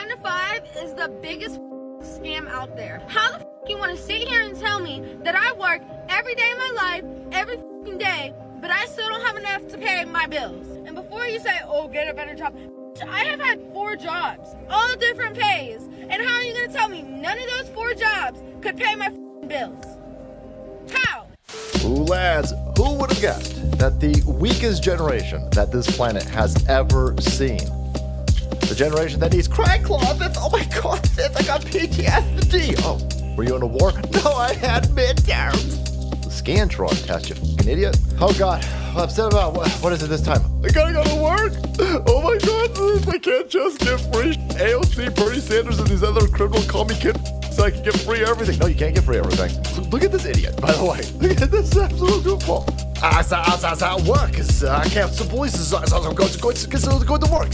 nine to five is the biggest scam out there. How the you want to sit here and tell me that I work every day of my life, every day, but I still don't have enough to pay my bills? And before you say, oh, get a better job, I have had four jobs, all different pays. And how are you going to tell me none of those four jobs could pay my bills? How? Ooh, lads, who would have guessed that the weakest generation that this planet has ever seen, the generation that needs crack closets, oh my god, I got PTSD. Oh, were you in a war? No, I had midterms. The Scantron test, you fucking idiot. Oh god, I'm upset about what, what is it this time? I gotta go to work. Oh my god, I can't just get free AOC, Bernie Sanders, and these other criminal call me kid so I can get free everything. No, you can't get free everything. Look at this idiot, by the way. Look at this absolute goofball. I was, I was, I was at work uh, I can't support this. I was going to go to go to work.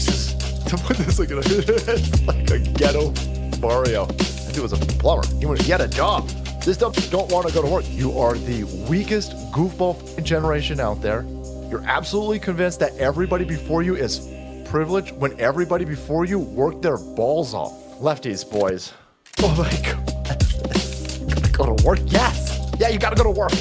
To this like, a, it's like a ghetto Mario. That dude was a plumber. He, went, he had a job. This dumb don't want to go to work. You are the weakest goofball generation out there. You're absolutely convinced that everybody before you is privileged when everybody before you worked their balls off. Lefties, boys. Oh my god. gotta go to work? Yes. Yeah, you gotta go to work.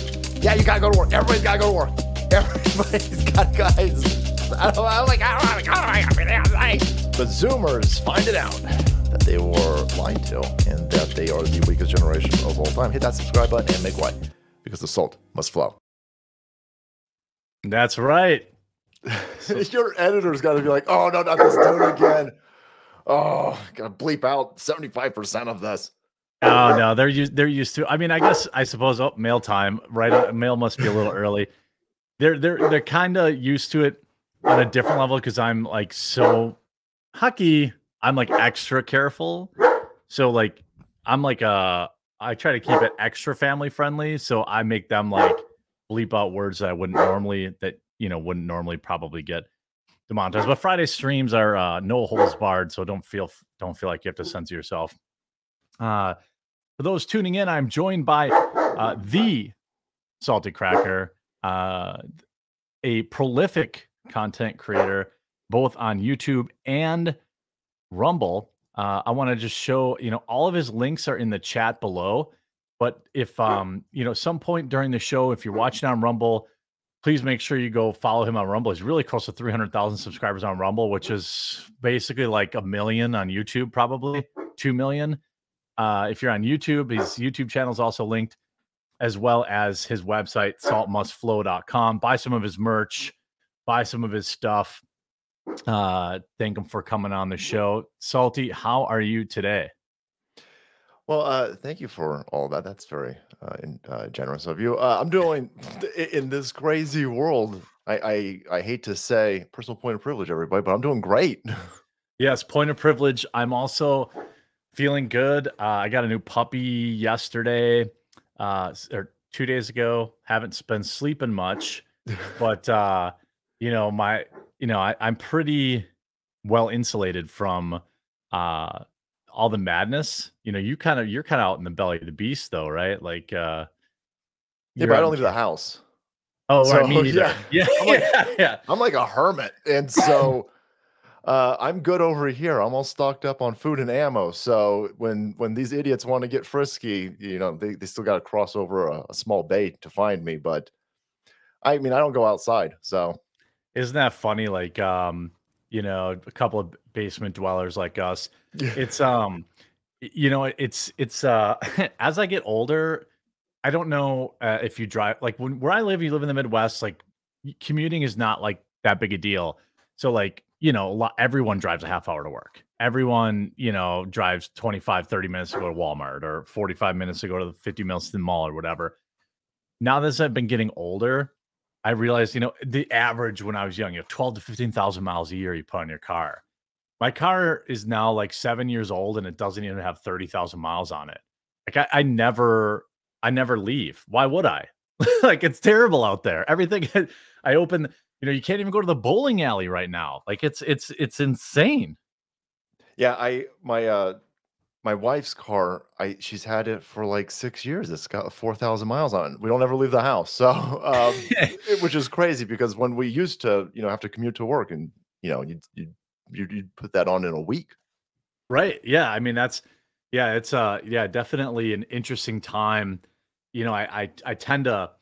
Yeah, you gotta go to work. Everybody's gotta go to work. Everybody's got guys. I don't, I'm like, I don't to work. The Zoomers find it out that they were lied to and that they are the weakest generation of all time. Hit that subscribe button and make way because the salt must flow. That's right. Your editor's got to be like, oh, no, not this dude again. Oh, gotta bleep out 75% of this. Oh no, they're used they're used to. I mean, I guess I suppose oh, mail time, right? Uh, mail must be a little early. They're they're they're kind of used to it on a different level because I'm like so hockey. I'm like extra careful. So like I'm like uh I try to keep it extra family friendly. So I make them like bleep out words that I wouldn't normally that you know wouldn't normally probably get demonetized. But Friday streams are uh, no holes barred, so don't feel don't feel like you have to censor yourself. Uh, for those tuning in, I'm joined by uh, the Salty Cracker, uh, a prolific content creator, both on YouTube and Rumble. Uh, I want to just show, you know, all of his links are in the chat below. But if, um, you know, some point during the show, if you're watching on Rumble, please make sure you go follow him on Rumble. He's really close to 300,000 subscribers on Rumble, which is basically like a million on YouTube, probably 2 million. Uh, if you're on YouTube, his YouTube channel is also linked, as well as his website, saltmustflow.com. Buy some of his merch, buy some of his stuff. Uh, thank him for coming on the show. Salty, how are you today? Well, uh, thank you for all that. That's very uh, in, uh, generous of you. Uh, I'm doing in this crazy world. I, I I hate to say personal point of privilege, everybody, but I'm doing great. Yes, point of privilege. I'm also feeling good. Uh, I got a new puppy yesterday, uh, or two days ago. Haven't been sleeping much, but uh, you know my, you know I, I'm pretty well insulated from uh all the madness. You know, you kind of you're kind of out in the belly of the beast, though, right? Like, uh, yeah, but I don't leave the house. Oh, so, right, me. Yeah, yeah, I'm like, yeah, yeah. I'm like a hermit, and so uh, I'm good over here. I'm all stocked up on food and ammo. So when when these idiots want to get frisky, you know, they, they still got to cross over a, a small bay to find me. But I mean, I don't go outside. So isn't that funny? Like, um, you know, a couple of basement dwellers like us. Yeah. It's um, you know, it's it's uh, as I get older, I don't know uh, if you drive like when where I live. You live in the Midwest. Like commuting is not like that big a deal. So like you know, a lot, everyone drives a half hour to work. Everyone, you know, drives 25, 30 minutes to go to Walmart or 45 minutes to go to the 50 Milston Mall or whatever. Now that I've been getting older, I realized, you know, the average when I was young, you have 12 to 15,000 miles a year you put on your car. My car is now like seven years old and it doesn't even have 30,000 miles on it. Like I, I never, I never leave. Why would I? like it's terrible out there. Everything I open, you know, you can't even go to the bowling alley right now. Like it's it's it's insane. Yeah, I my uh my wife's car, I she's had it for like six years. It's got four thousand miles on. it. We don't ever leave the house, so um, it, which is crazy because when we used to, you know, have to commute to work, and you know, you you you you'd put that on in a week. Right. Yeah. I mean, that's yeah, it's uh yeah, definitely an interesting time. You know, I I, I tend to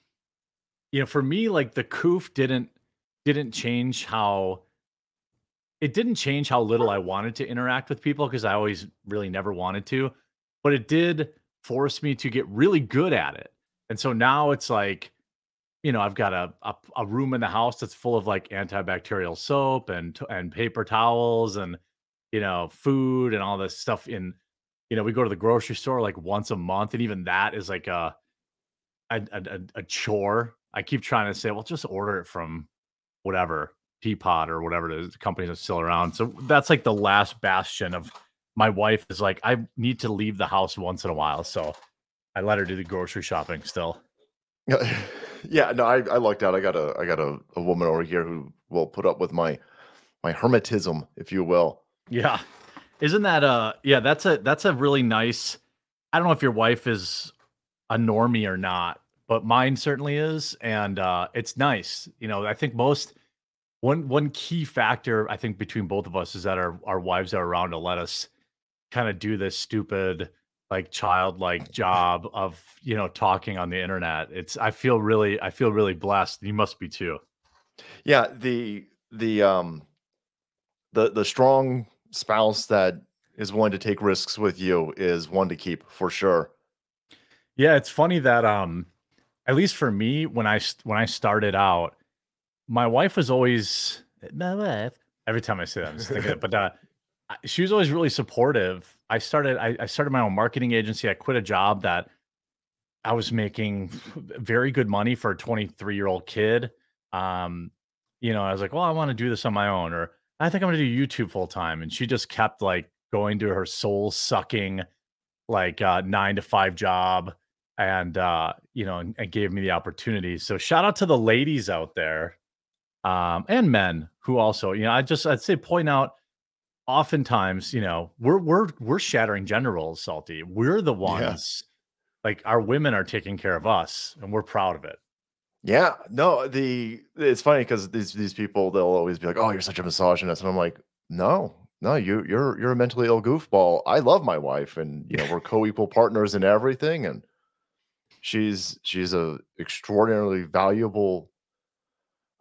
you know, for me, like the coof didn't didn't change how it didn't change how little I wanted to interact with people because I always really never wanted to, but it did force me to get really good at it. And so now it's like, you know, I've got a a, a room in the house that's full of like antibacterial soap and and paper towels and you know food and all this stuff in you know we go to the grocery store like once a month and even that is like a a, a, a chore i keep trying to say well just order it from whatever teapot or whatever it is the companies are still around so that's like the last bastion of my wife is like i need to leave the house once in a while so i let her do the grocery shopping still Yeah, yeah. No, I, I lucked out. I got a I got a, a woman over here who will put up with my my hermetism, if you will. yeah isn't that uh yeah that's a that's a really nice i don't know if your wife is a normie or not but mine certainly is and uh it's nice you know i think most one one key factor i think between both of us is that our our wives are around to let us kind of do this stupid like childlike job of you know talking on the internet. It's i feel really i feel really blessed. You must be too. Yeah, the the um the the strong spouse that is willing to take risks with you is one to keep for sure. yeah it's funny that um at least for me when i when i started out my wife was always my wife. Every time i say that i'm just thinking it but uh she was always really supportive. I started I, I started my own marketing agency. I quit a job that i was making very good money for a 23 year old kid. Um you know i was like well i want to do this on my own or i think i'm going to do youtube full time and she just kept like going to her soul sucking like uh nine to five job and uh you know and, and gave me the opportunity. So shout out to the ladies out there um and men who also you know i just i'd say point out oftentimes you know we're we're we're shattering gender roles salty we're the Yeah. ones like our women are taking care of us and we're proud of it Yeah, no, the it's funny because these these people they'll always be like, "Oh, you're such a misogynist," and I'm like, "No, no, you you're you're a mentally ill goofball. I love my wife, and you know we're co-equal partners in everything, and she's she's a extraordinarily valuable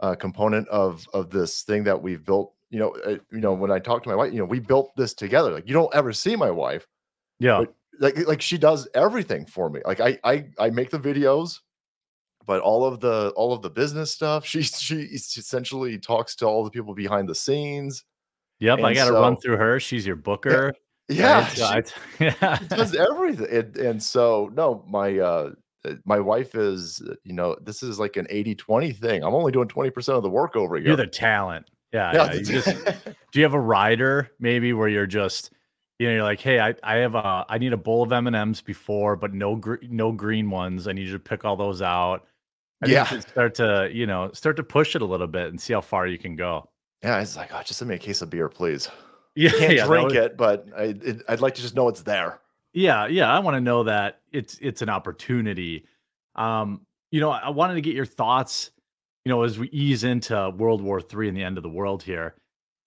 uh, component of of this thing that we've built. You know, uh, you know when I talk to my wife, you know, we built this together. Like you don't ever see my wife, yeah but like like she does everything for me. Like I I I make the videos but all of the all of the business stuff she she essentially talks to all the people behind the scenes yep i gotta run through her she's your booker yeah right? she, yeah does everything and, and so no my uh, my wife is uh, you know this is like an 80 20 thing. I'm only doing 20% of the work over here. you're the talent. Yeah yeah yeah you just do you have a rider maybe where you're just you know you're like hey i i have a i need a bowl of m&ms before but no gr- no green ones. I need you to pick all those out. I yeah. start to you know start to push it a little bit and see how far you can go. Yeah it's like oh just send me a case of beer please. Yeah i can't yeah drink was- it but I, it, i'd like to just know it's there yeah yeah i want to know that it's it's an opportunity. Um you know i wanted to get your thoughts you know as we ease into world war three and the end of the world here.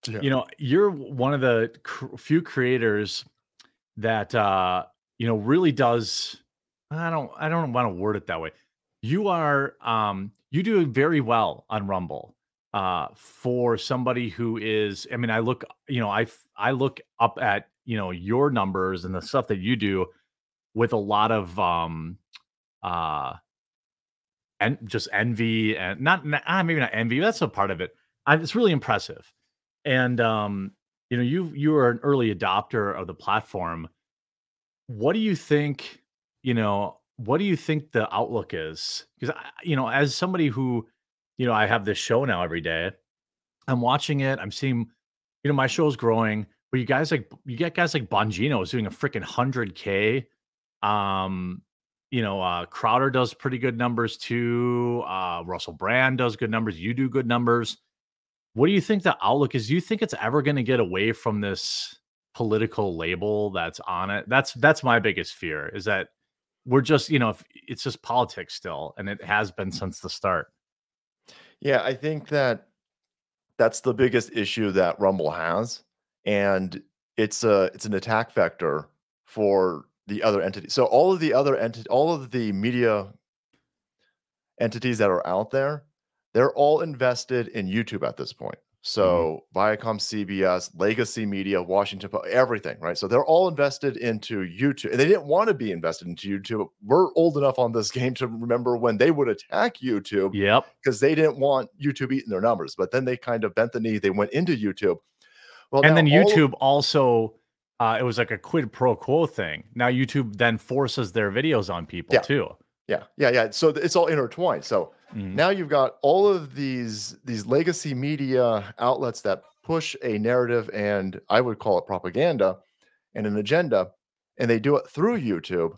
Yeah. You know you're one of the cr- few creators that uh you know really does i don't i don't want to word it that way. You are um you do very well on rumble uh for somebody who is i mean i look you know I I look up at you know your numbers and the stuff that you do with a lot of um uh and just envy and not, ah, maybe not envy that's a part of it. I, it's really impressive. And um you know you you are an early adopter of the platform. What do you think you know what do you think the outlook is? Because you know as somebody who you know i have this show now every day. I'm watching it i'm seeing you know my show's growing but you guys like you get guys like bongino is doing a freaking 100k um you know uh crowder does pretty good numbers too. Uh russell brand does good numbers. You do good numbers. What do you think the outlook is? Do you think it's ever going to get away from this political label that's on it? That's that's my biggest fear is that we're just you know if it's just politics still and it has been since the start. Yeah, I think that that's the biggest issue that Rumble has. And it's a it's an attack vector for the other entities. So all of the other entity, all of the media entities that are out there, they're all invested in YouTube at this point. Mm-hmm. So Viacom, CBS, Legacy Media, Washington, Po- everything, right? So they're all invested into YouTube, and they didn't want to be invested into YouTube. We're old enough on this game to remember when they would attack YouTube Yep. because they didn't want YouTube eating their numbers. But then they kind of bent the knee. They went into YouTube. Well, and then all of- YouTube also, uh, it was like a quid pro quo thing. Now YouTube then forces their videos on people Yeah. too. yeah, yeah, yeah. So it's all intertwined. So Mhm. now you've got all of these these legacy media outlets that push a narrative and I would call it propaganda and an agenda, and they do it through YouTube.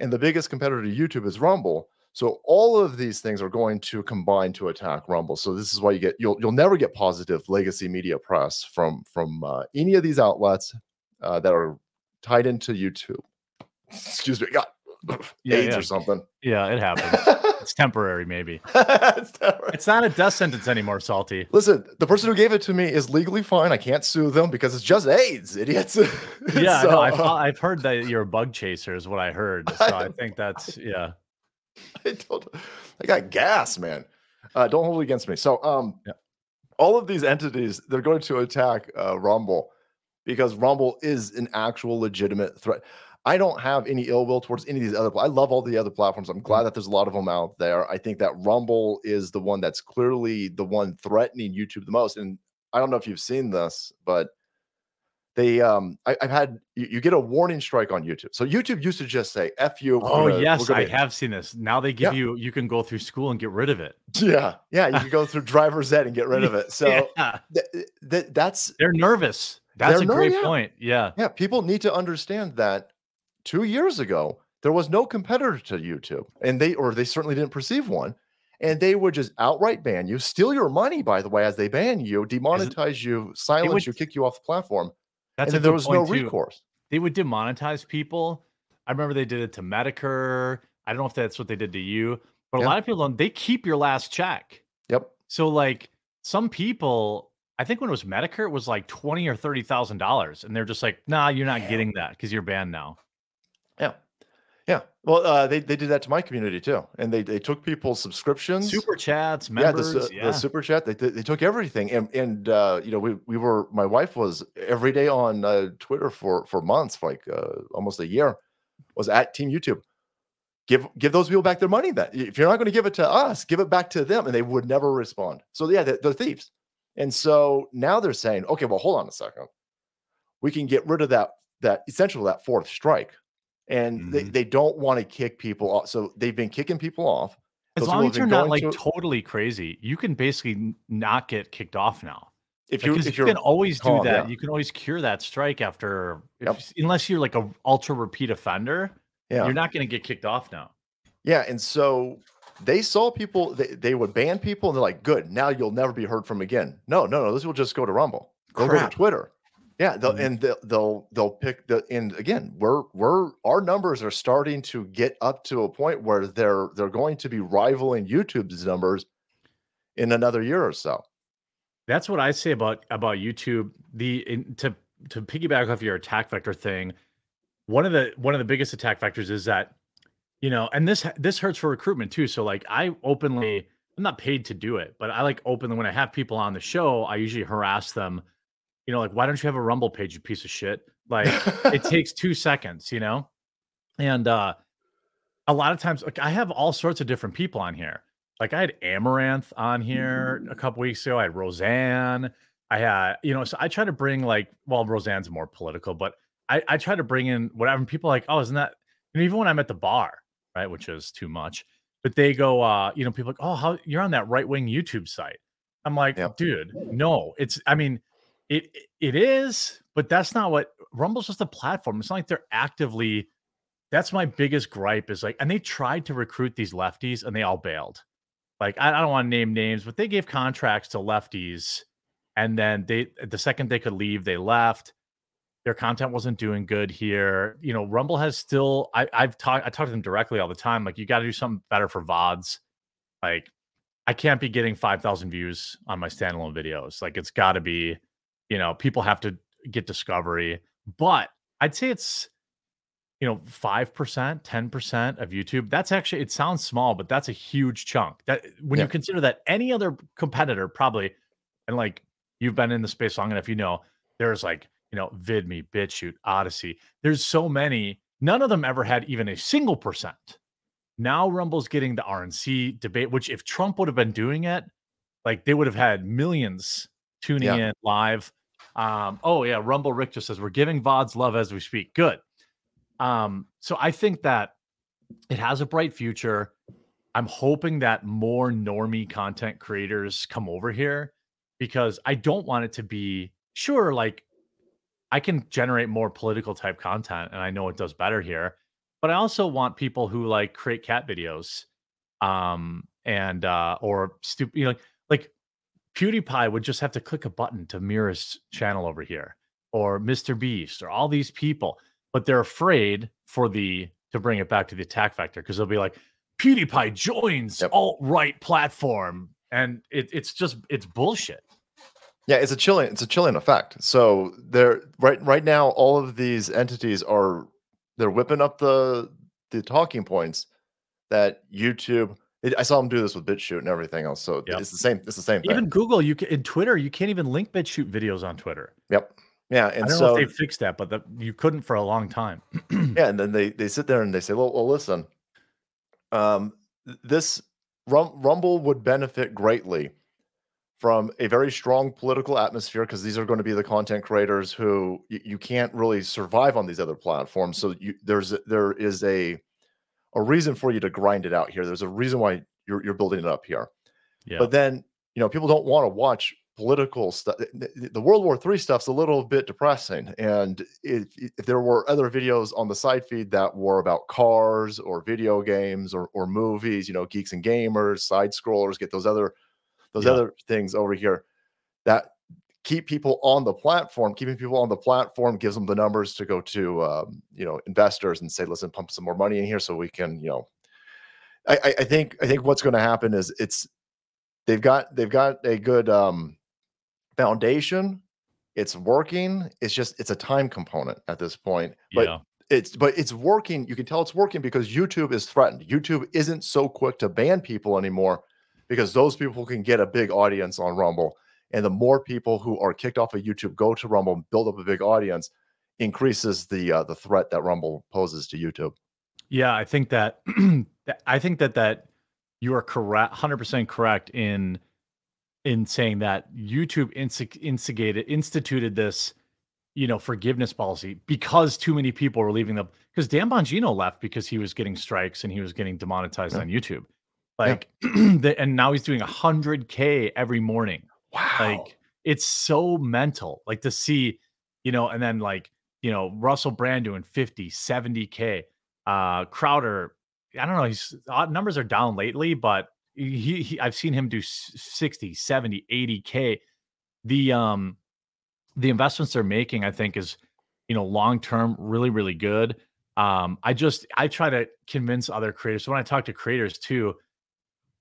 And the biggest competitor to YouTube is Rumble. So all of these things are going to combine to attack Rumble. So this is why you get you'll you'll never get positive legacy media press from from uh, any of these outlets uh, that are tied into YouTube. Excuse me, got Yeah, AIDS yeah. or something. Yeah, it happens. it's temporary, maybe. It's terrible. It's not a death sentence anymore, Salty. Listen, the person who gave it to me is legally fine. I can't sue them because it's just AIDS, idiots. Yeah, So, no, I've, I've heard that you're a bug chaser, is what I heard. So I think that's yeah. I, told, I got gas, man. Uh, don't hold it against me. So, um, Yeah. all of these entities they're going to attack uh, Rumble because Rumble is an actual legitimate threat. I don't have any ill will towards any of these other. I love all the other platforms. I'm glad that there's a lot of them out there. I think that Rumble is the one that's clearly the one threatening YouTube the most. And I don't know if you've seen this, but they um I, I've had you, you get a warning strike on YouTube. So YouTube used to just say F you. Oh gonna- yes, I have seen this. Now they give Yeah. you you can go through school and get rid of it. Yeah, yeah, you can go through driver's ed and get rid of it. So yeah. th- th- that's they're nervous. That's They're a ner- great yeah. point. Yeah. yeah. People need to understand that two years ago there was no competitor to YouTube, and they or they certainly didn't perceive one, and they would just outright ban you, steal your money. By the way, as they ban you, demonetize you, silence would- you, kick you off the platform, That's and a there was no too. recourse. They would demonetize people. I remember they did it to Metokur. I don't know if that's what they did to you, but a lot of people don't. They keep your last check. Yep. So like some people, I think when it was Metokur, it was like twenty or thirty thousand dollars, and they're just like, "Nah, you're not Damn. getting that because you're banned now." Yeah. Well, uh, they they did that to my community too, and they they took people's subscriptions. Super chats, yeah, the, members, yeah, the super chat they, they they took everything and and uh you know we we were my wife was every day on uh, twitter for for months like uh, almost a year was at team youtube. Give give those people back their money then. If you're not going to give it to us give it back to them and they would never respond. So yeah they're, they're thieves. And so now they're saying okay well hold on a second. We can get rid of that that essentially that fourth strike and they, Mhm. they don't want to kick people off so they've been kicking people off as those long as you're not like to- totally crazy, you can basically not get kicked off now. if you if you can always do that. yeah. You can always cure that strike after, if Yep. unless you're like a ultra repeat offender. yeah You're not going to get kicked off now. Yeah, and so they saw people they, they would ban people and they're like, good, now you'll never be heard from again. No, no, no, this will just go to Rumble. They'll go to Twitter. Yeah, they'll, Mhm. and they'll, they'll they'll pick the and again, we're we're our numbers are starting to get up to a point where they're they're going to be rivaling YouTube's numbers in another year or so. That's what I say about about YouTube. The in, to to piggyback off your attack vector thing, one of the one of the biggest attack vectors is that you know, and this this hurts for recruitment too. So like I openly, I'm not paid to do it, but I like openly when I have people on the show, I usually harass them. You know, like why don't you have a Rumble page, you piece of shit? Like it takes two seconds, you know, and uh a lot of times like I have all sorts of different people on here. Like I had Amouranth on here a couple weeks ago. I had Roseanne. I had, you know, so I try to bring like, well, Roseanne's more political, but I, I try to bring in whatever people like, oh, isn't that you know, even when I'm at the bar, right, which is too much, but they go, uh, you know, people like, oh, how you're on that right wing YouTube site. I'm like, Yep. dude, no, it's I mean, it it is, but that's not what Rumble's just a platform. It's not like they're actively that's my biggest gripe is like, and they tried to recruit these lefties and they all bailed. Like, I, I don't want to name names, but they gave contracts to lefties. And then they, the second they could leave, they left. Their content wasn't doing good here. You know, Rumble has still, I, I've talked, I talk to them directly all the time. Like, you got to do something better for VODs. Like, I can't be getting 5,000 views on my standalone videos. Like, it's got to be, you know, people have to get discovery. but I'd say it's you know 5% 10% of youtube that's actually it sounds small but that's a huge chunk that when Yeah. you consider that any other competitor probably and like you've been in the space long enough you know there's like you know vidme bitchute odysee there's so many none of them ever had even a single percent now rumble's getting the rnc debate which if trump would have been doing it like they would have had millions tuning Yeah. in live um oh yeah rumble rick just says we're giving vods love as we speak good um, so I think that it has a bright future. I'm hoping that more normie content creators come over here because I don't want it to be sure, like I can generate more political type content and I know it does better here, but I also want people who like create cat videos um and uh or stupid you know like PewDiePie would just have to click a button to mirror his channel over here or Mr. Beast or all these people but they're afraid for the to bring it back to the attack factor because they'll be like PewDiePie joins Yep. alt right platform, and it, it's just it's bullshit. Yeah, it's a chilling it's a chilling effect. So they're right right now all of these entities are they're whipping up the the talking points that YouTube it, I saw them do this with BitChute and everything else. So Yep. it's the same it's the same thing. Even Google, you can in Twitter, you can't even link BitChute videos on Twitter. yep. Yeah, I and don't know so if they fixed that, but the, you couldn't for a long time. yeah, and then they they sit there and they say, "Well, well, listen, um, this Rum- Rumble would benefit greatly from a very strong political atmosphere because these are going to be the content creators who y- you can't really survive on these other platforms. So you, there's there is a a reason for you to grind it out here. There's a reason why you're you're building it up here. Yeah, But then, you know, people don't want to watch political stuff. The the World War III stuff's a little bit depressing. And if, if there were other videos on the side feed that were about cars or video games or, or movies, you know, geeks and gamers, side scrollers, get those other those Yeah. other things over here that keep people on the platform. Keeping people on the platform gives them the numbers to go to, um, you know, investors and say, listen, pump some more money in here so we can, you know, I, I- think I think what's going to happen is it's they've got they've got a good um foundation. It's working. It's just it's a time component at this point but yeah, it's but it's working. You can tell it's working because youtube is threatened. Youtube isn't so quick to ban people anymore because those people can get a big audience on rumble and the more people who are kicked off of youtube go to rumble and build up a big audience increases the uh, the threat that rumble poses to youtube yeah. I think that I think that that you are correct, hundred percent correct in in saying that YouTube instig- instigated instituted this, you know, forgiveness policy because too many people were leaving the because Dan Bongino left because he was getting strikes and he was getting demonetized Yeah. on YouTube. Like the, and now he's doing 100k every morning. Like it's so mental. Like to see, you know, and then like, you know, Russell Brand doing 50, 70k. Uh Crowder, I don't know, his numbers are down lately, but he, he I've seen him do s- 60, 70, 80k. The um the investments they're making, I think, is you know long term really really good. Um, I just I try to convince other creators. So when I talk to creators too,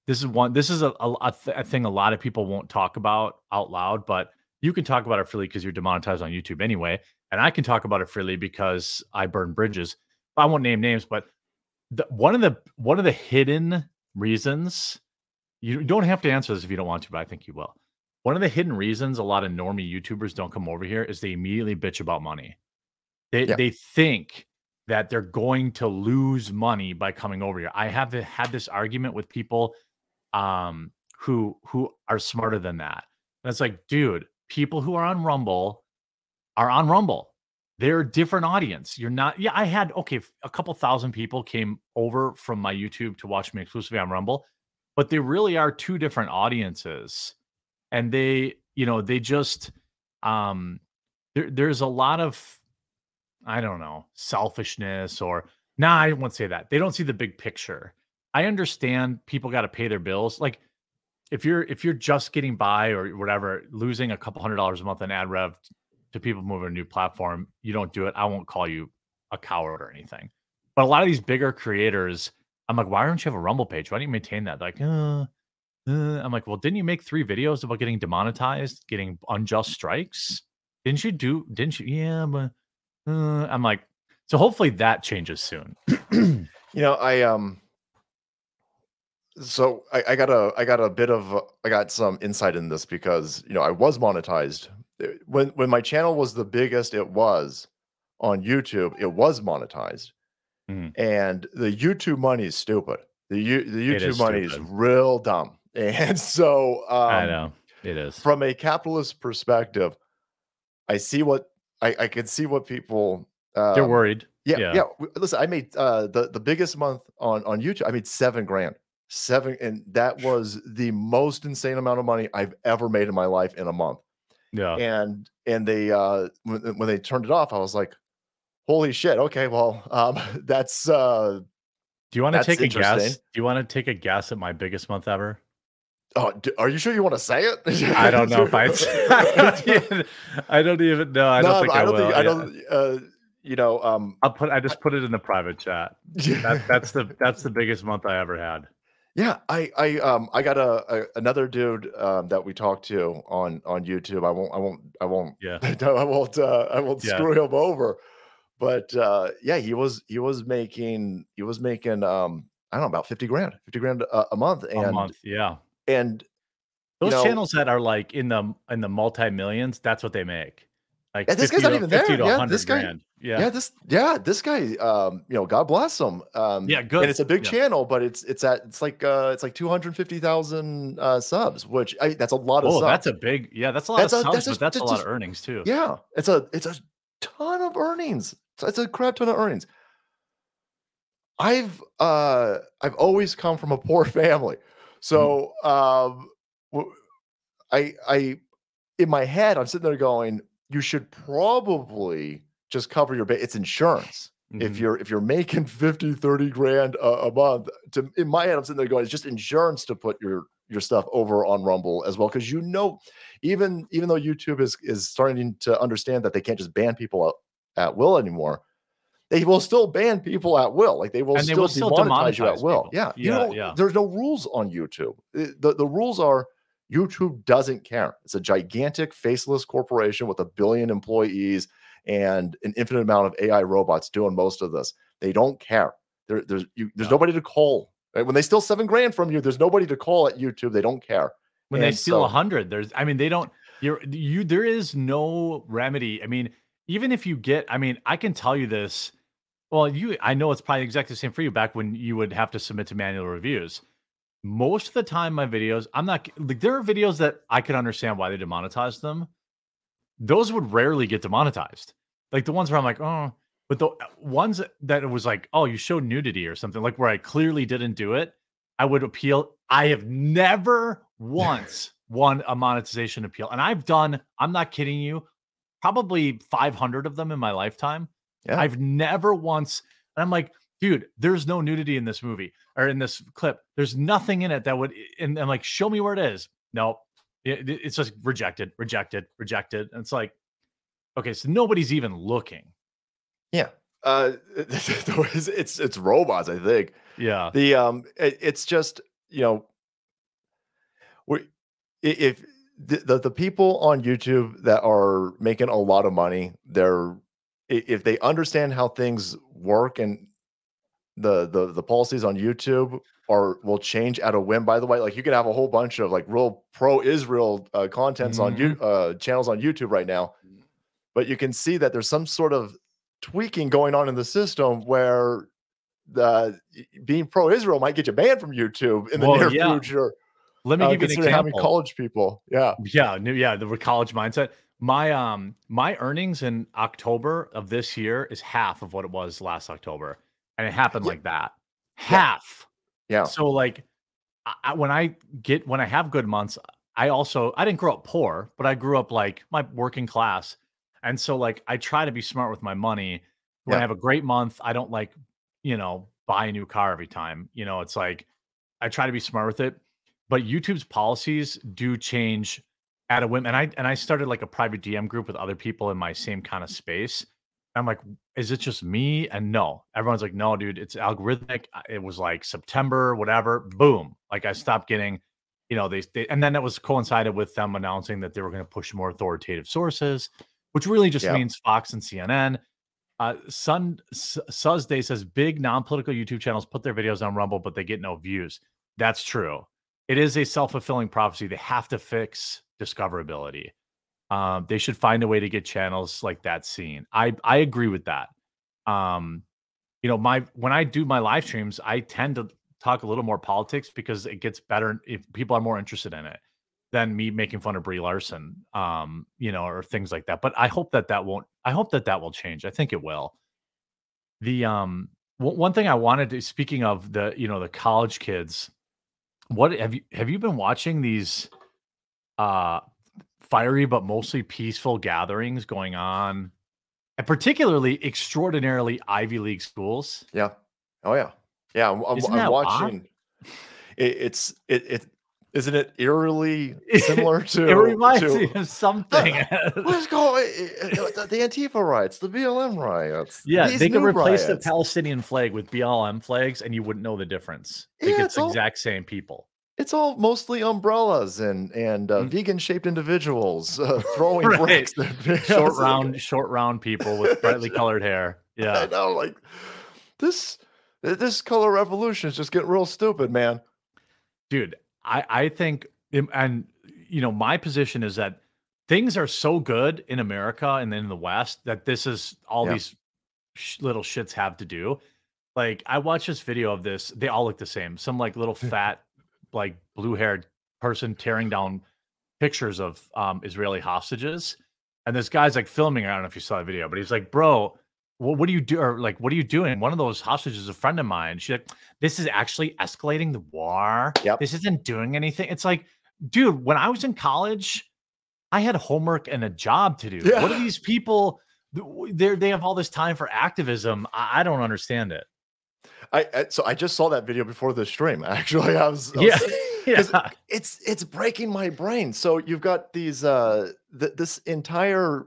this is one. This is a a, a, th- a thing a lot of people won't talk about out loud, but you can talk about it freely because you're demonetized on YouTube anyway, and I can talk about it freely because I burn bridges. I won't name names, but the, one of the one of the hidden reasons you don't have to answer this if you don't want to, but I think you will. One of the hidden reasons a lot of normie YouTubers don't come over here is they immediately bitch about money. They Yeah. they think that they're going to lose money by coming over here. I have had this argument with people um who who are smarter than that. And it's like, dude, people who are on Rumble are on Rumble. They're a different audience. You're not, yeah, I had okay, a couple thousand people came over from my YouTube to watch me exclusively on Rumble, but they really are two different audiences. And they, you know, they just um there, there's a lot of I don't know, selfishness or nah, I won't say that. They don't see the big picture. I understand people got to pay their bills. Like if you're if you're just getting by or whatever, losing a couple hundred dollars a month in ad rev to people moving a new platform, you don't do it. I won't call you a coward or anything. But a lot of these bigger creators, I'm like, why don't you have a Rumble page? Why don't you maintain that? Like, uh, uh, I'm like, well, didn't you make three videos about getting demonetized, getting unjust strikes? Didn't you do? Didn't you? Yeah, but Uh, I'm like, so hopefully that changes soon. you know, I um so I, I got a I got a bit of I got some insight in this because you know I was monetized uh, when when my channel was the biggest it was on YouTube it was monetized Mhm. and the YouTube money is stupid the U, the YouTube is money is real dumb and so um, I know it is. from a capitalist perspective I see what I I can see what people They're um, worried. yeah, Yeah. yeah. Listen, I made uh the the biggest month on on YouTube. I made seven grand, seven, and that was the most insane amount of money I've ever made in my life in a month. Yeah. And and they uh when, when they turned it off, I was like, holy shit. Okay, well, um, that's uh Do you want to take a guess? Do you want to take a guess at my biggest month ever? oh, d- are you sure you want to say it? I don't know if I. I don't even. I don't even know. I don't no, think I, I don't will. think I don't. Uh, you know, um, I'll put. I just put it in the private chat. That, that's the that's the biggest month I ever had. Yeah, I I um I got a, a another dude um that we talked to on on YouTube. I won't I won't I won't Yeah. I won't uh, I won't Yeah. screw him over. But uh yeah, he was he was making he was making um I don't know about 50 grand, 50 grand a, a month and a month. Yeah. and Those know- channels that are like in the in the multi millions, that's what they make. Like Yeah, this 50 guy's not even there. Yeah, this guy- grand. yeah. Yeah. this yeah, this guy um you know, God bless him. Um Yeah, good. and it's a big Yeah. channel, but it's it's at it's like uh it's like 250,000 uh subs, which I that's a lot of Oh, subs. that's a big. Yeah, that's a lot That's of a- subs, that's but just- that's a lot just- of earnings too. Yeah, it's a it's a ton of earnings. It's, it's a crap ton of earnings. I've uh I've always come from a poor family, so um, I in my head I'm sitting there going, you should probably just cover your ba- it's insurance. If Mhm. you're if you're making 50 30 grand a, a month to in my head i'm sitting there going it's just insurance to put your your stuff over on rumble as well because you know even even though youtube is is starting to understand that they can't just ban people at, at will anymore they will still ban people at will like they will And they still will still demonetize you at demonetize will people. yeah you Yeah, know yeah. there's no rules on youtube Uh, the, the rules are youtube doesn't care it's a gigantic faceless corporation with a billion employees and an infinite amount of AI robots doing most of this. They don't care. There, there's you, there's No. nobody to call. Right? When they steal seven grand from you, there's nobody to call at YouTube. They don't care. when they steal a so- hundred, there's. I mean, they don't. You're you. There is no remedy. I mean, even if you get. I mean, I can tell you this. Well, you. I know it's probably exactly the same for you. Back when you would have to submit to manual reviews. Most of the time, my videos, I'm not like there are videos that I could understand why they demonetized them. Those would rarely get demonetized. Like the ones where I'm like, oh, but the uh, ones that it was like, oh, you showed nudity or something, like where I clearly didn't do it, I would appeal. I have never once won a monetization appeal. And I've done, I'm not kidding you, probably 500 of them in my lifetime. Yeah. I've never once, and I'm like, dude, there's no nudity in this movie or in this clip. There's nothing in it that would, and I'm like, show me where it is. Nope. It- it- it's just rejected, rejected, rejected. And it's like, okay, so nobody's even looking. Yeah. Uh, it's it's it's robots. I think Yeah. the um it- it's just you know we if the, the the people on youtube that are making a lot of money they're if they understand how things work and the the the policies on youtube are will change at a whim by the way like you can have a whole bunch of like real pro israel uh, contents on you uh channels on youtube right now but you can see that there's some sort of tweaking going on in the system where the being pro-Israel might get you banned from YouTube in the Well, near yeah. future. Let me uh, give you an considering having example. college people, yeah, Yeah, new yeah, the college mindset. My um my earnings in October of this year is half of what it was last October. And it happened Yeah. like that. Half. yeah, So like I- when I get when I have good months, I also I didn't grow up poor, but I grew up like my working class. And so like I try to be smart with my money. When Yeah. I have a great month, I don't like, you know, buy a new car every time. You know, it's like I try to be smart with it. But YouTube's policies do change at a whim. And I and I started like a private DM group with other people in my same kind of space. I'm like, is it just me? And no, everyone's like, no, dude, it's algorithmic. It was like September, whatever. Boom. Like I stopped getting, you know, they, they and then it was coincided with them announcing that they were going to push more authoritative sources, which really just Yeah. means Fox and CNN. Uh, Sun S- Suzday says big non-political YouTube channels put their videos on Rumble, but they get no views. That's true. It is a self-fulfilling prophecy. They have to fix discoverability. Um, they should find a way to get channels like that seen. I I agree with that. Um, you know, my when I do my live streams, I tend to talk a little more politics because it gets better if people are more interested in it than me making fun of Brie Larson, um, you know, or things like that. But I hope that that won't. I hope that that will change. I think it will. The um, w- one thing I wanted to speaking of the you know the college kids, what have you have you been watching these uh fiery but mostly peaceful gatherings going on, and particularly extraordinarily Ivy League schools? Yeah. Oh yeah. Yeah. I'm, I'm, I'm watching. It, it's it it isn't it eerily similar to it reminds to, me of something. Let's go. eh, eh, The, Antifa riots, the BLM riots. Yeah, they could replace the. Palestinian flag with BLM flags, and you wouldn't know the difference. Like Yeah, it's it's all- exact same people. It's all mostly umbrellas and and uh, Mm. vegan shaped individuals uh, throwing Right. bricks. Short like- round, short round people with brightly colored hair. Yeah, I know, like this. This color revolution is just getting real stupid, man. dude. I I think, and you know, my position is that things are so good in America and then in the West that this is all Yeah. these sh- little shits have to do. Like I watched this video of this. They all look the same. Some like little fat, like blue haired person tearing down pictures of um, Israeli hostages, and this guy's like filming. I don't know if you saw the video, but he's like, "Bro, what, what do you do? Or like, what are you doing?" One of those hostages is a friend of mine. She's like, "This is actually escalating the war. Yep. This isn't doing anything." It's like, dude, when I was in college, I had homework and a job to do. What are these people? They they have all this time for activism. I, I don't understand it. I, I so I just saw that video before the stream. Actually, I was, I was Yeah, yeah, it's it's breaking my brain. So you've got these uh th- this entire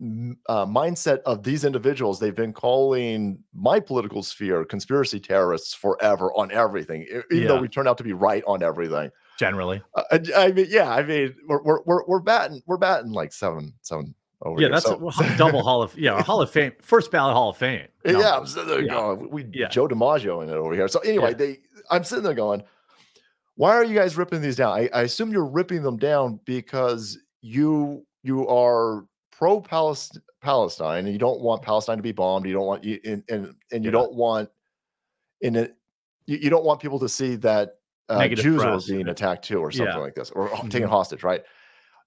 uh, mindset of these individuals. They've been calling my political sphere conspiracy terrorists forever on everything, even though we turn out to be right on everything. generally. Uh, I, I mean, yeah, I mean, we're we're we're, we're batting we're batting like seven seven over Yeah, here. that's so, a double Hall of yeah, Hall of Fame, first ballot Hall of Fame. No. Yeah, I'm sitting there Yeah. going, we Yeah. Joe DiMaggio in it over here. So anyway, Yeah. they I'm sitting there going, why are you guys ripping these down? I, I assume you're ripping them down because you you are pro Palestine and you don't want Palestine to be bombed. You don't want you and and, and you don't want in it you, you don't want people to see that uh, Jews press. are being attacked too or something like this or taken Mhm. hostage, right?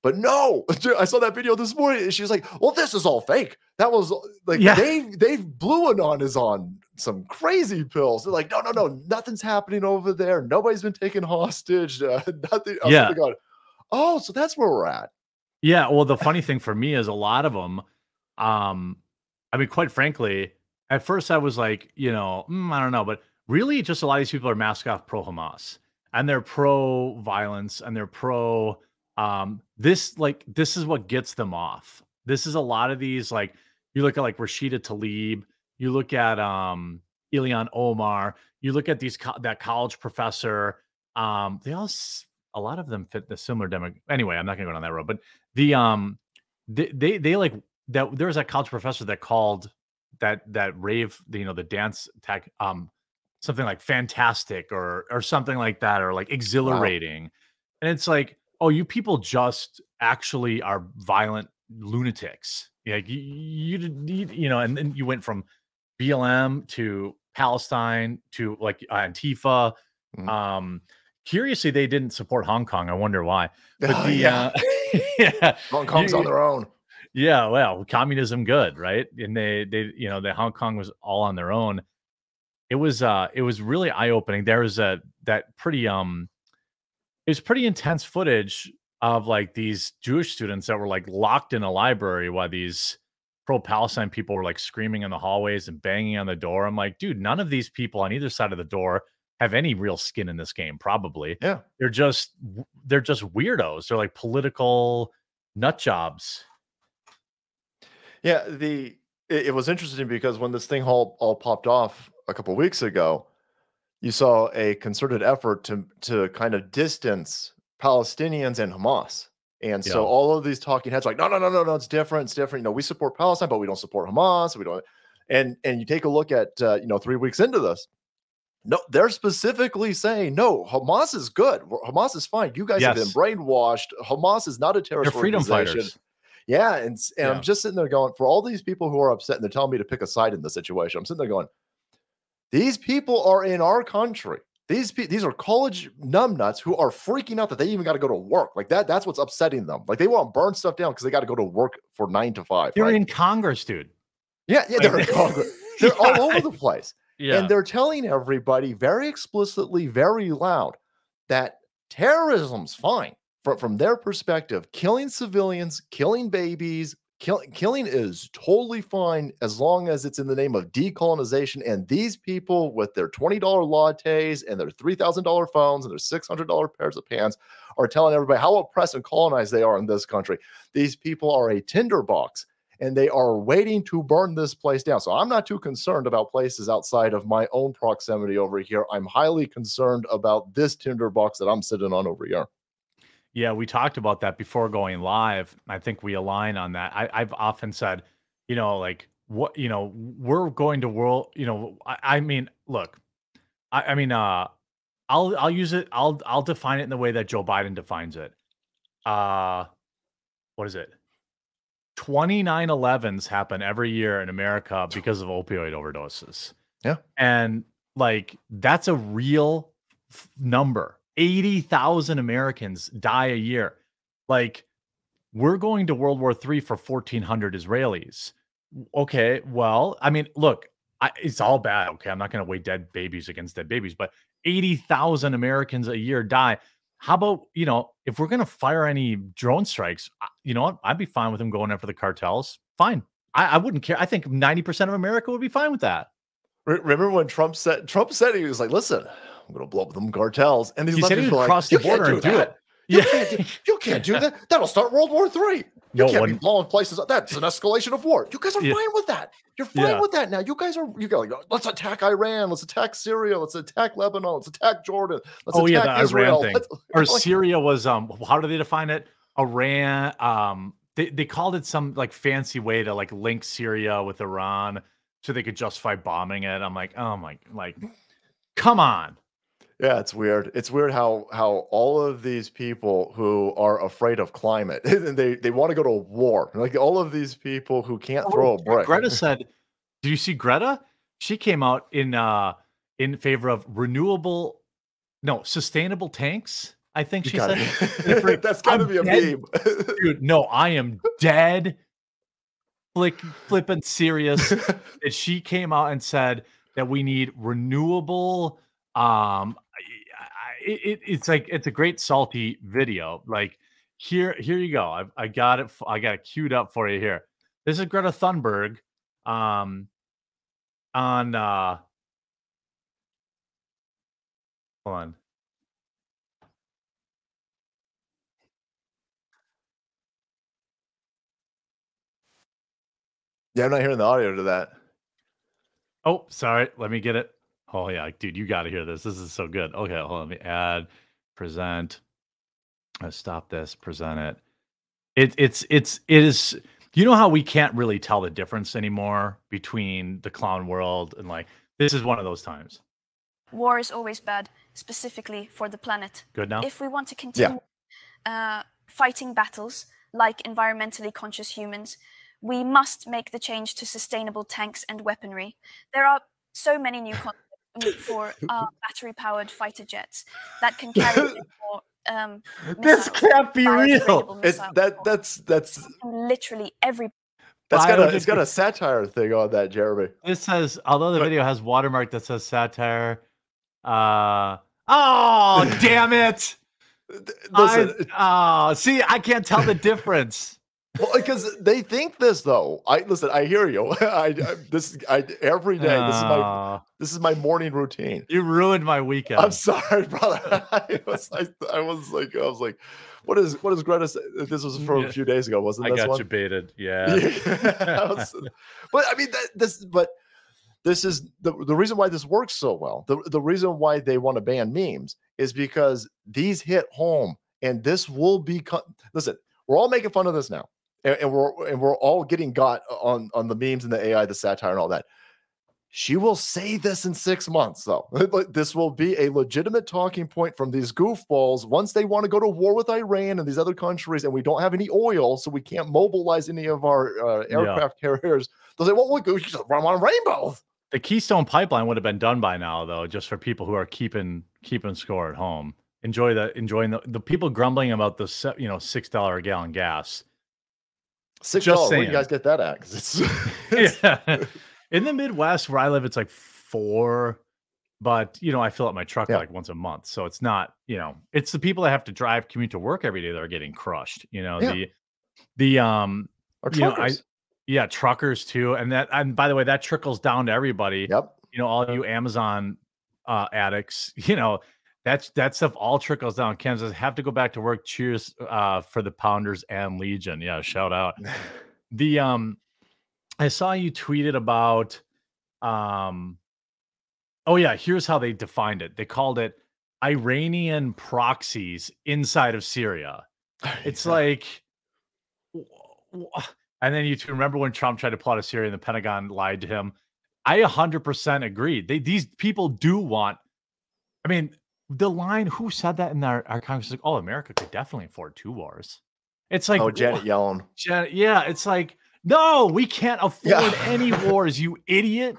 But no, I saw that video this morning. And she's like, "Well, this is all fake. That was like Yeah. Dave. Dave Blueanon is on some crazy pills." They're like, "No, no, no, nothing's happening over there. Nobody's been taken hostage. Uh, nothing." Was Yeah. going, "Oh, so that's where we're at." Yeah, well, the funny thing for me is a lot of them. Um, I mean, quite frankly, at first I was like, you know, mm, I don't know, but really, just a lot of these people are mask off pro Hamas and they're pro violence and they're pro um this like this is what gets them off. This is a lot of these like you look at like Rashida Tlaib, you look at um Ilhan Omar, you look at these co- that college professor. Um, they all s- a lot of them fit the similar demo. Anyway, I'm not gonna go down that road, but the um they they, they like that there was a college professor that called that that rave you know the dance tech um something like fantastic or or something like that or like exhilarating and it's like oh you people just actually are violent lunatics like you you, you, you know and then you went from blm to palestine to like antifa Mhm. um curiously they didn't support hong kong i wonder why but Oh, the yeah, uh, yeah Hong Kong's you- on their own. yeah, well, communism good, right? And they they you know, the Hong Kong was all on their own. It was uh it was really eye-opening. There was a that pretty um it was pretty intense footage of like these Jewish students that were like locked in a library while these pro-Palestine people were like screaming in the hallways and banging on the door. I'm like, dude, none of these people on either side of the door have any real skin in this game, probably. Yeah. They're just they're just weirdos. They're like political nut jobs. Yeah, the it, it was interesting because when this thing all all popped off a couple weeks ago, you saw a concerted effort to to kind of distance Palestinians and Hamas. And so Yeah. all of these talking heads like, no, no, no, no, no, it's different. It's different. You know, we support Palestine, but we don't support Hamas. We don't. And and you take a look at uh, you know three weeks into this, no, they're specifically saying no. Hamas is good. Hamas is fine. You guys have been brainwashed. Hamas is not a terrorist They're freedom organization. fighters. Yeah, and and Yeah. I'm just sitting there going, for all these people who are upset and they're telling me to pick a side in the situation, I'm sitting there going, these people are in our country. These pe- these are college numbnuts who are freaking out that they even got to go to work. Like that, that's what's upsetting them. Like they want to burn stuff down because they got to go to work for nine to five. They're right? in Congress, dude. yeah, yeah, they're in Congress. They're all over the place. Yeah. And they're telling everybody very explicitly, very loud that terrorism's fine from, from their perspective. Killing civilians, killing babies, kill, killing is totally fine as long as it's in the name of decolonization. And these people with their $20 lattes and their $3,000 phones and their $600 pairs of pants are telling everybody how oppressed and colonized they are in this country. These people are a tinderbox and they are waiting to burn this place down. So I'm not too concerned about places outside of my own proximity over here. I'm highly concerned about this tinderbox that I'm sitting on over here. Yeah, we talked about that before going live. I think we align on that. I, I've often said, you know, like what you know, we're going to world. You know, I, I mean, look, I, I mean, uh, I'll I'll use it. I'll I'll define it in the way that Joe Biden defines it. Uh, what is it? 29 11s happen every year in America because of opioid overdoses. Yeah. And like that's a real f- number. 80,000 Americans die a year. Like we're going to World War III for 1400 Israelis. Okay, well, I mean, look, I, it's all bad. Okay, I'm not going to weigh dead babies against dead babies, but 80,000 Americans a year die. How about, you know, if we're going to fire any drone strikes, you know what? I'd be fine with them going after the cartels. Fine. I, I wouldn't care. I think 90% of America would be fine with that. Remember when Trump said Trump said he was like, "Listen, I'm going to blow up them cartels," and these He leftists would were cross like, the "You can't border and do it." You Yeah. can't, do, you can't do that. That'll start World War Three. You No can't be one- blowing places up. That's an escalation of war. You guys are Yeah. fine with that. You're fine Yeah. with that now. You guys are. You go like, let's attack Iran. Let's attack Syria. Let's attack Lebanon. Let's attack Jordan. Let's Oh, yeah, attack the Iran thing. Let's- or like, Syria was um how do they define it? Iran um they, they called it some like fancy way to like link Syria with Iran so they could justify bombing it. I'm like, oh my like come on. Yeah, it's weird. It's weird how how all of these people who are afraid of climate and they they want to go to war. Like all of these people who can't throw a brick. Greta said, "Do you see Greta? She came out in uh in favor of renewable no, sustainable tanks. I think You she said that's got to be a dead. meme. dude, no, I am dead flick flipping serious that she came out and said that we need renewable um it, it, it's like it's a great salty video like here here you go I, I got it I got it queued up for you here. This is greta thunberg um on uh hold on. Yeah, I'm not hearing the audio to that. oh sorry let me get it oh yeah dude you got to hear this this is so good. Okay hold on let me add present uh, stop this present it. It it's it's it is you know how we can't really tell the difference anymore between the clown world and like this is one of those times. War is always bad, specifically for the planet. good now? If we want to continue uh, fighting battles like environmentally conscious humans, we must make the change to sustainable tanks and weaponry. There are so many new concepts for uh, battery-powered fighter jets that can carry more. Um, this can't be real biodegradable It's that that's that's literally every that's got a it's got a satire thing on that, Jeremy. this says although the But- video has watermark that says satire uh oh damn it Th- Listen, I, oh see i can't tell the difference well, because they think this though. I listen. I hear you. I, I this I every day. This is my this is my morning routine. you ruined my weekend I'm sorry, brother. I was I, I was like I was like, what is what is Greta? Say? This was from a few days ago, wasn't i got one? you baited yeah Yeah. I was- but I mean that this but this is the, the reason why this works so well. The, the reason why they want to ban memes is because these hit home and this will become listen, we're all making fun of this now. And, and we're and we're all getting got on on the memes and the AI, the satire and all that. She will say this in six months, though. This will be a legitimate talking point from these goofballs once they want to go to war with Iran and these other countries, and we don't have any oil, so we can't mobilize any of our uh, Yeah. aircraft carriers. They'll say, "Well, we just run on rainbow." The Keystone Pipeline would have been done by now, though, just for people who are keeping keeping score at home. Enjoy the enjoying the, the people grumbling about the you know six dollar a gallon gas. Six dollars. Where you guys get that at? it's, it's- yeah. In the Midwest where I live, it's like four, but you know, I fill up my truck Yeah. like once a month. So it's not, you know, it's the people that have to drive commute to work every day that are getting crushed. You know, Yeah. the the um You know, I- yeah, truckers too. And that and by the way, that trickles down to everybody. yep. You know, all you Amazon uh addicts, you know, that's that stuff all trickles down. Kansas have to go back to work. Cheers uh for the Pounders and Legion. Yeah, shout out. the um i saw you tweeted about um oh yeah here's how they defined it they called it iranian proxies inside of syria it's like w- w- and then you two remember when trump tried to plot a syria and the pentagon lied to him i 100% agree they these people do want i mean the line who said that in our, our congress like oh america could definitely afford two wars it's like oh, Janet Yellen. Jan- yeah, it's like, no, we can't afford Yeah. any wars, you idiot.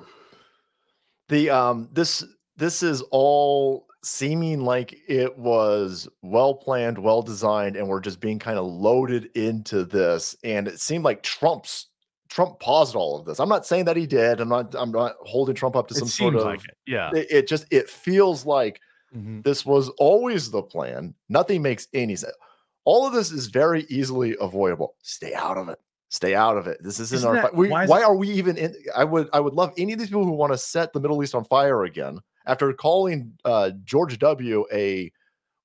the um this this is all seeming like it was well planned well designed and we're just being kind of loaded into this and it seemed like trump's trump paused all of this i'm not saying that he did i'm not i'm not holding trump up to some sort of like it. Yeah. it, it just it feels like Mhm. this was always the plan. Nothing makes any sense all of this is very easily avoidable. Stay out of it. Stay out of it. This isn't, Isn't our that- fight. We, why why, is it- are we even in i would i would love any of these people who want to set the middle east on fire again after calling uh, george w. a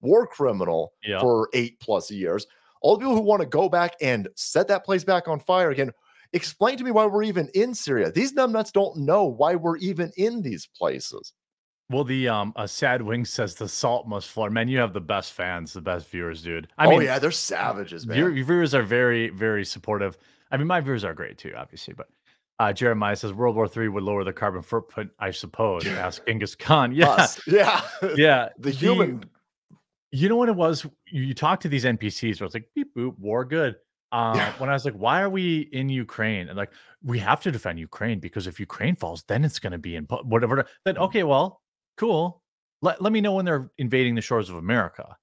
war criminal Yeah. for eight plus years. All the people who want to go back and set that place back on fire again. Explain to me why we're even in syria. These numbnuts don't know why we're even in these places Well, the um a sad wing says the salt must flow. Man, you have the best fans, the best viewers, dude. I oh mean, yeah they're savages man your, your viewers are very, very supportive. I mean, my viewers are great too, obviously, but uh Jeremiah says World War Three would lower the carbon footprint, I suppose. Ask Genghis Khan. Yeah. Us. yeah Yeah. the human you know what it was? You, you talk to these NPCs where it's like beep boop, war good. Uh, Yeah. When I was like, why are we in Ukraine? And like, we have to defend Ukraine because if Ukraine falls, then it's going to be in whatever. Then okay, well, cool. Let let me know when they're invading the shores of America.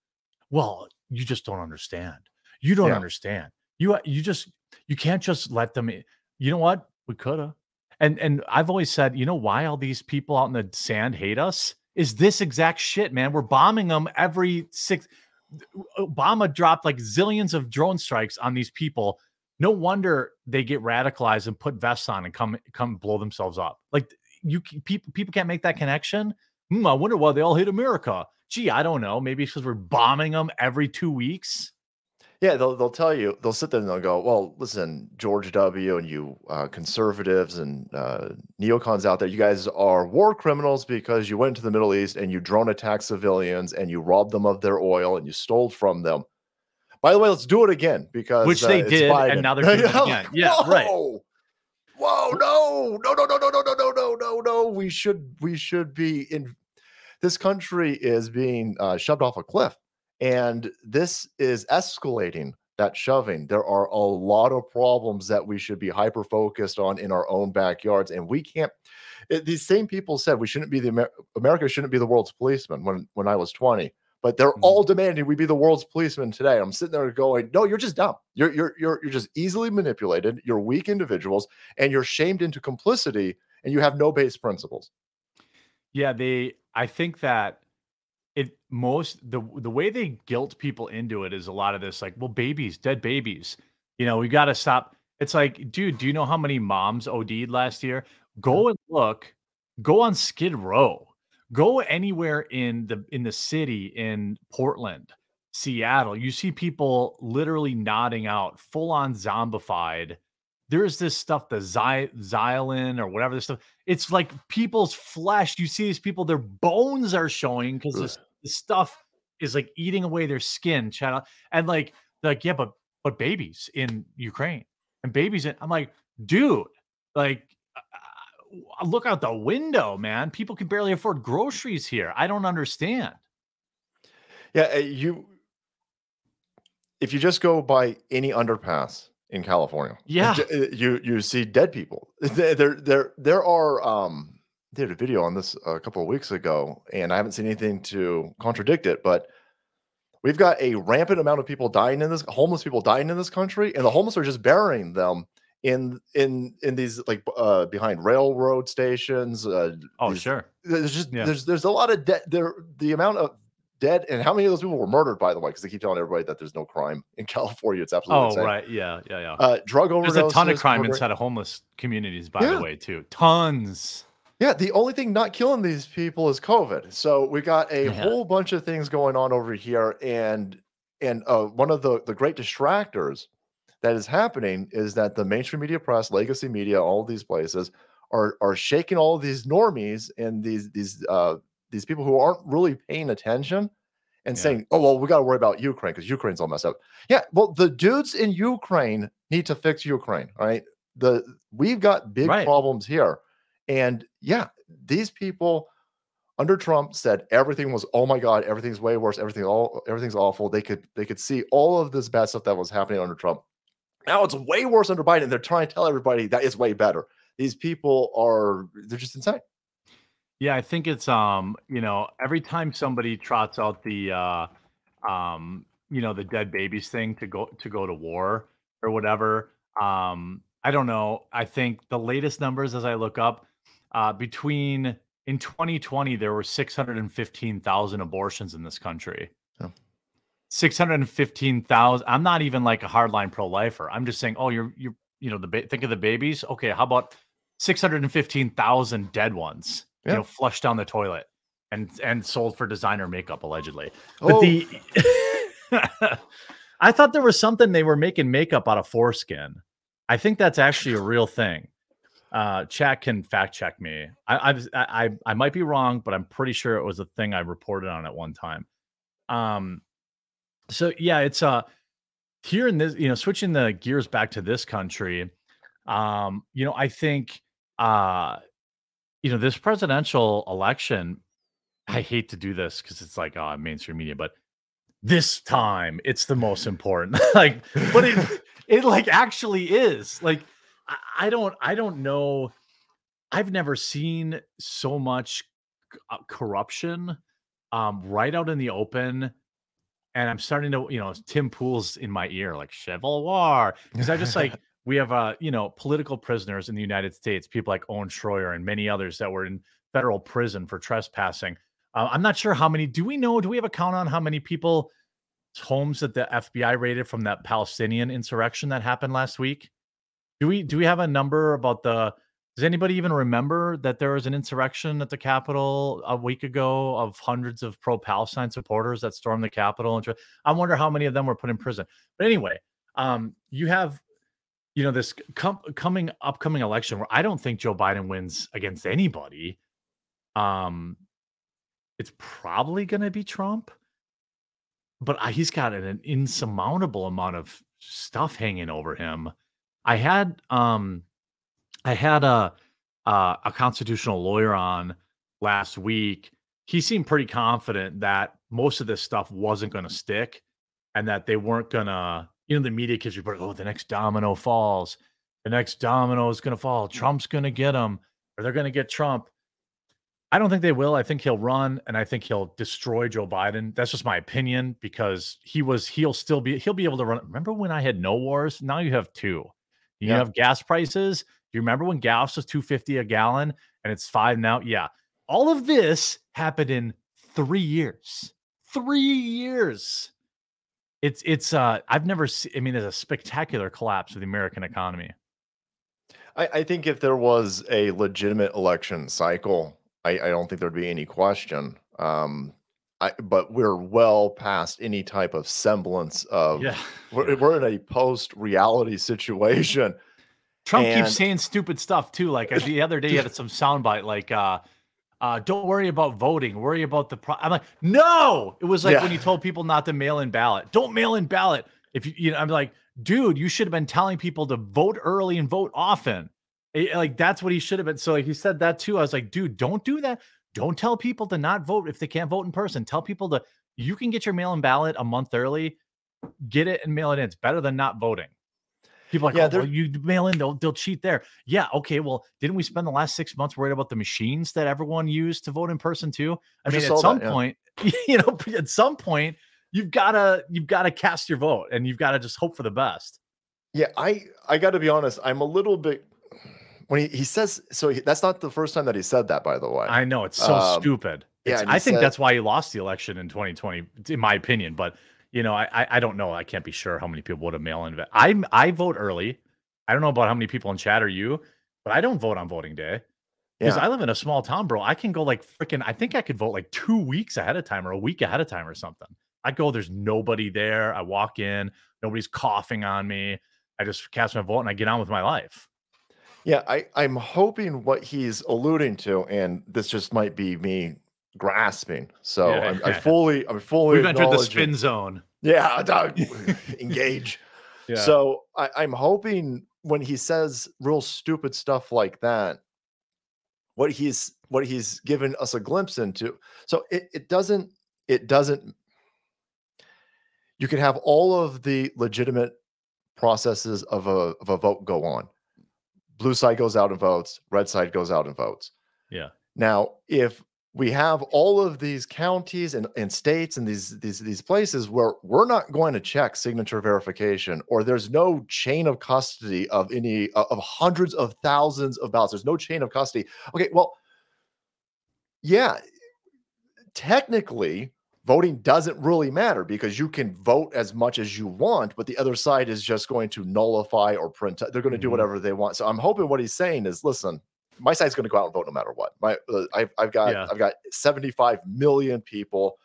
Well, you just don't understand. You don't Yeah. understand. You uh, you just you can't just let them. in. You know what? We coulda. And and I've always said, you know why all these people out in the sand hate us is this exact shit, man. We're bombing them every six. Uh, Obama dropped like zillions of drone strikes on these people. No wonder they get radicalized and put vests on and come come blow themselves up. Like you people people can't make that connection. Hmm, I wonder why they all hate America. Gee, I don't know. Maybe it's because we're bombing them every two weeks. Yeah, they'll they'll tell you they'll sit there and they'll go, well, listen, George W. and you uh, conservatives and uh, neocons out there, you guys are war criminals because you went to the Middle East and you drone attacked civilians and you robbed them of their oil and you stole from them. By the way, let's do it again because Which uh, they it's did, and now they're doing it again. Yeah, right. Whoa! No! No! No! No! No! No! No! No! No! No! No! We should we should be in. This country is being uh, shoved off a cliff and this is escalating that shoving there are a lot of problems that we should be hyper focused on in our own backyards and we can't it- these same people said we shouldn't be the Amer- america shouldn't be the world's policeman when when i was 20 but they're Mhm. all demanding we be the world's policeman today i'm sitting there going no you're just dumb you're you're you're, you're just easily manipulated you're weak individuals and you're shamed into complicity and you have no base principles Yeah, they. I think that it most the the way they guilt people into it is a lot of this like, well, babies, dead babies. You know, we got to stop. It's like, dude, do you know how many moms OD'd last year? Go and look. Go on Skid Row. Go anywhere in the in the city in Portland, Seattle. You see people literally nodding out, full on zombified. There's this stuff, the Zy- Xylin or whatever this stuff. It's like people's flesh. You see these people, their bones are showing because this, this stuff is like eating away their skin. Channel and like, like yeah, but but babies in Ukraine and babies in. I'm like, dude, like, look out the window, man. People can barely afford groceries here. I don't understand. Yeah, uh, you. If you just go by any underpass in California, Yeah. uh, you you see dead people. There there there, there are. Um, did a video on this a couple of weeks ago, and I haven't seen anything to contradict it, but. We've got a rampant amount of people dying in this homeless people dying in this country, and the homeless are just burying them in in in these like uh behind railroad stations. Uh, Oh, these- sure. there's just Yeah. there's there's a lot of dead there the amount of dead and how many of those people were murdered by the way because they keep telling everybody that there's no crime in california it's absolutely Oh, insane. right. Yeah, yeah, yeah. uh drug overdoses There's a ton of crime murder- inside of homeless communities, by Yeah. the way, too. Tons. yeah the only thing not killing these people is covid so we got a Yeah. whole bunch of things going on over here and and uh one of the the great distractors that is happening is that the mainstream media press legacy media all these places are are shaking all of these normies and these these uh these people who aren't really paying attention and Yeah. saying, "Oh well, we got to worry about Ukraine because Ukraine's all messed up." Yeah, well, the dudes in Ukraine need to fix Ukraine. All right, the we've got big Right. problems here, and yeah, these people under Trump said everything was, "Oh my God, everything's way worse. Everything all everything's awful." They could they could see all of this bad stuff that was happening under Trump. Now it's way worse under Biden. They're trying to tell everybody that it's way better. These people are they're just insane. Yeah, I think it's um, you know, every time somebody trots out the uh um, you know, the dead babies thing to go to go to war or whatever. Um, I don't know. I think the latest numbers as I look up, uh between in 2020 there were 615,000 abortions in this country. Yeah. 615,000. I'm not even like a hardline pro-lifer. I'm just saying, oh, you're you're you know, the ba- think of the babies. Okay, how about 615,000 dead ones? Yeah. You know, flushed down the toilet and and sold for designer makeup allegedly. But Oh. the I thought there was something they were making makeup out of foreskin. I think that's actually a real thing. Uh, chat can fact check me. I, I've- I I I might be wrong, but I'm pretty sure it was a thing I reported on at one time. Um, so yeah, it's uh here in this, you know, switching the gears back to this country. Um, you know, I think uh, you know, this presidential election. I hate to do this because it's like uh, mainstream media, but this time it's the most important. like, but it it like actually is. Like, I, I don't I don't know. I've never seen so much uh, corruption um, right out in the open. And I'm starting to, you know, Tim Pool's in my ear, like Chevalier. Because I just like we have uh, you know, political prisoners in the United States, people like Owen Schroyer and many others that were in federal prison for trespassing. Uh, I'm not sure how many. Do we know? Do we have a count on how many people homes that the FBI raided from that Palestinian insurrection that happened last week? Do we do we have a number about the? Does anybody even remember that there was an insurrection at the Capitol a week ago of hundreds of pro-Palestine supporters that stormed the Capitol? And I wonder how many of them were put in prison. But anyway, um, you have, you know, this com- coming upcoming election where I don't think Joe Biden wins against anybody. Um, it's probably going to be Trump, but I, he's got an, an insurmountable amount of stuff hanging over him. I had um, I had a uh, a constitutional lawyer on last week. He seemed pretty confident that most of this stuff wasn't going to stick, and that they weren't going to. You know, the media keeps reporting, "Oh, the next domino falls. The next domino is going to fall. Trump's going to get him, or they're going to get Trump." I don't think they will. I think he'll run and I think he'll destroy Joe Biden. That's just my opinion because he was he'll still be he'll be able to run. Remember when I had no wars? Now you have two. You have gas prices. Do you remember when gas was 250 a gallon and it's 5 now? Yeah. All of this happened in 3 years. 3 years. It's it's uh I've never seen I mean there's a spectacular collapse of the American economy. I, I think if there was a legitimate election cycle, I, I don't think there'd be any question. Um, I, but we're well past any type of semblance of. Yeah. We're, yeah. we're in a post-reality situation. Trump And- keeps saying stupid stuff too. Like uh, the other day, he had some soundbite like, uh, uh, "Don't worry about voting. Worry about the." Pro-. I'm like, no. It was like Yeah. when you told people not to mail in ballot. Don't mail in ballot. If you, you know, I'm like, dude, you should have been telling people to vote early and vote often. Eh, Like that's what he should have been. So like he said that too. I was like, dude, don't do that. Don't tell people to not vote if they can't vote in person. Tell people to you can get your mail-in ballot a month early, get it and mail it in. It's better than not voting. People are like, Yeah, oh, well, you mail in, they'll they'll cheat there. Yeah, okay. Well, didn't we spend the last six months worried about the machines that everyone used to vote in person too? I I mean, at some that, yeah. point, you know, at some point, you've gotta you've gotta cast your vote and you've got to just hope for the best. Yeah, I I got to be honest. I'm a little bit when he, he says so. He, that's not the first time that he said that, by the way. I know it's so Um, stupid. yeah, It's- he I think said- that's why he lost the election in 2020, in my opinion. But you know, I I, I don't know. I can't be sure how many people would have mail in. I I vote early. I don't know about how many people in chat are you, but I don't vote on voting day because yeah, I live in a small town, bro. I can go like freaking. I think I could vote like two weeks ahead of time or a week ahead of time or something. I go. There's nobody there. I walk in. Nobody's coughing on me. I just cast my vote and I get on with my life. yeah. I I'm hoping what he's alluding to, and this just might be me grasping. So Yeah, I'm, I fully I'm fully We've entered the spin zone. Yeah, engage. Yeah. So I, I'm hoping when he says real stupid stuff like that, what he's what he's given us a glimpse into. So it, it doesn't it doesn't you can have all of the legitimate processes of a of a vote go on. Blue side goes out and votes, red side goes out and votes. yeah. Now, if we have all of these counties and, and states and these, these these places where we're not going to check signature verification, or there's no chain of custody of any of hundreds of thousands of ballots. There's no chain of custody. Okay, well, yeah, technically voting doesn't really matter because you can vote as much as you want, but the other side is just going to nullify or print. They're going to do Mhm. whatever they want. So I'm hoping what he's saying is, listen, my side's going to go out and vote no matter what. My uh, I've, I've got Yeah. I've got 75 million people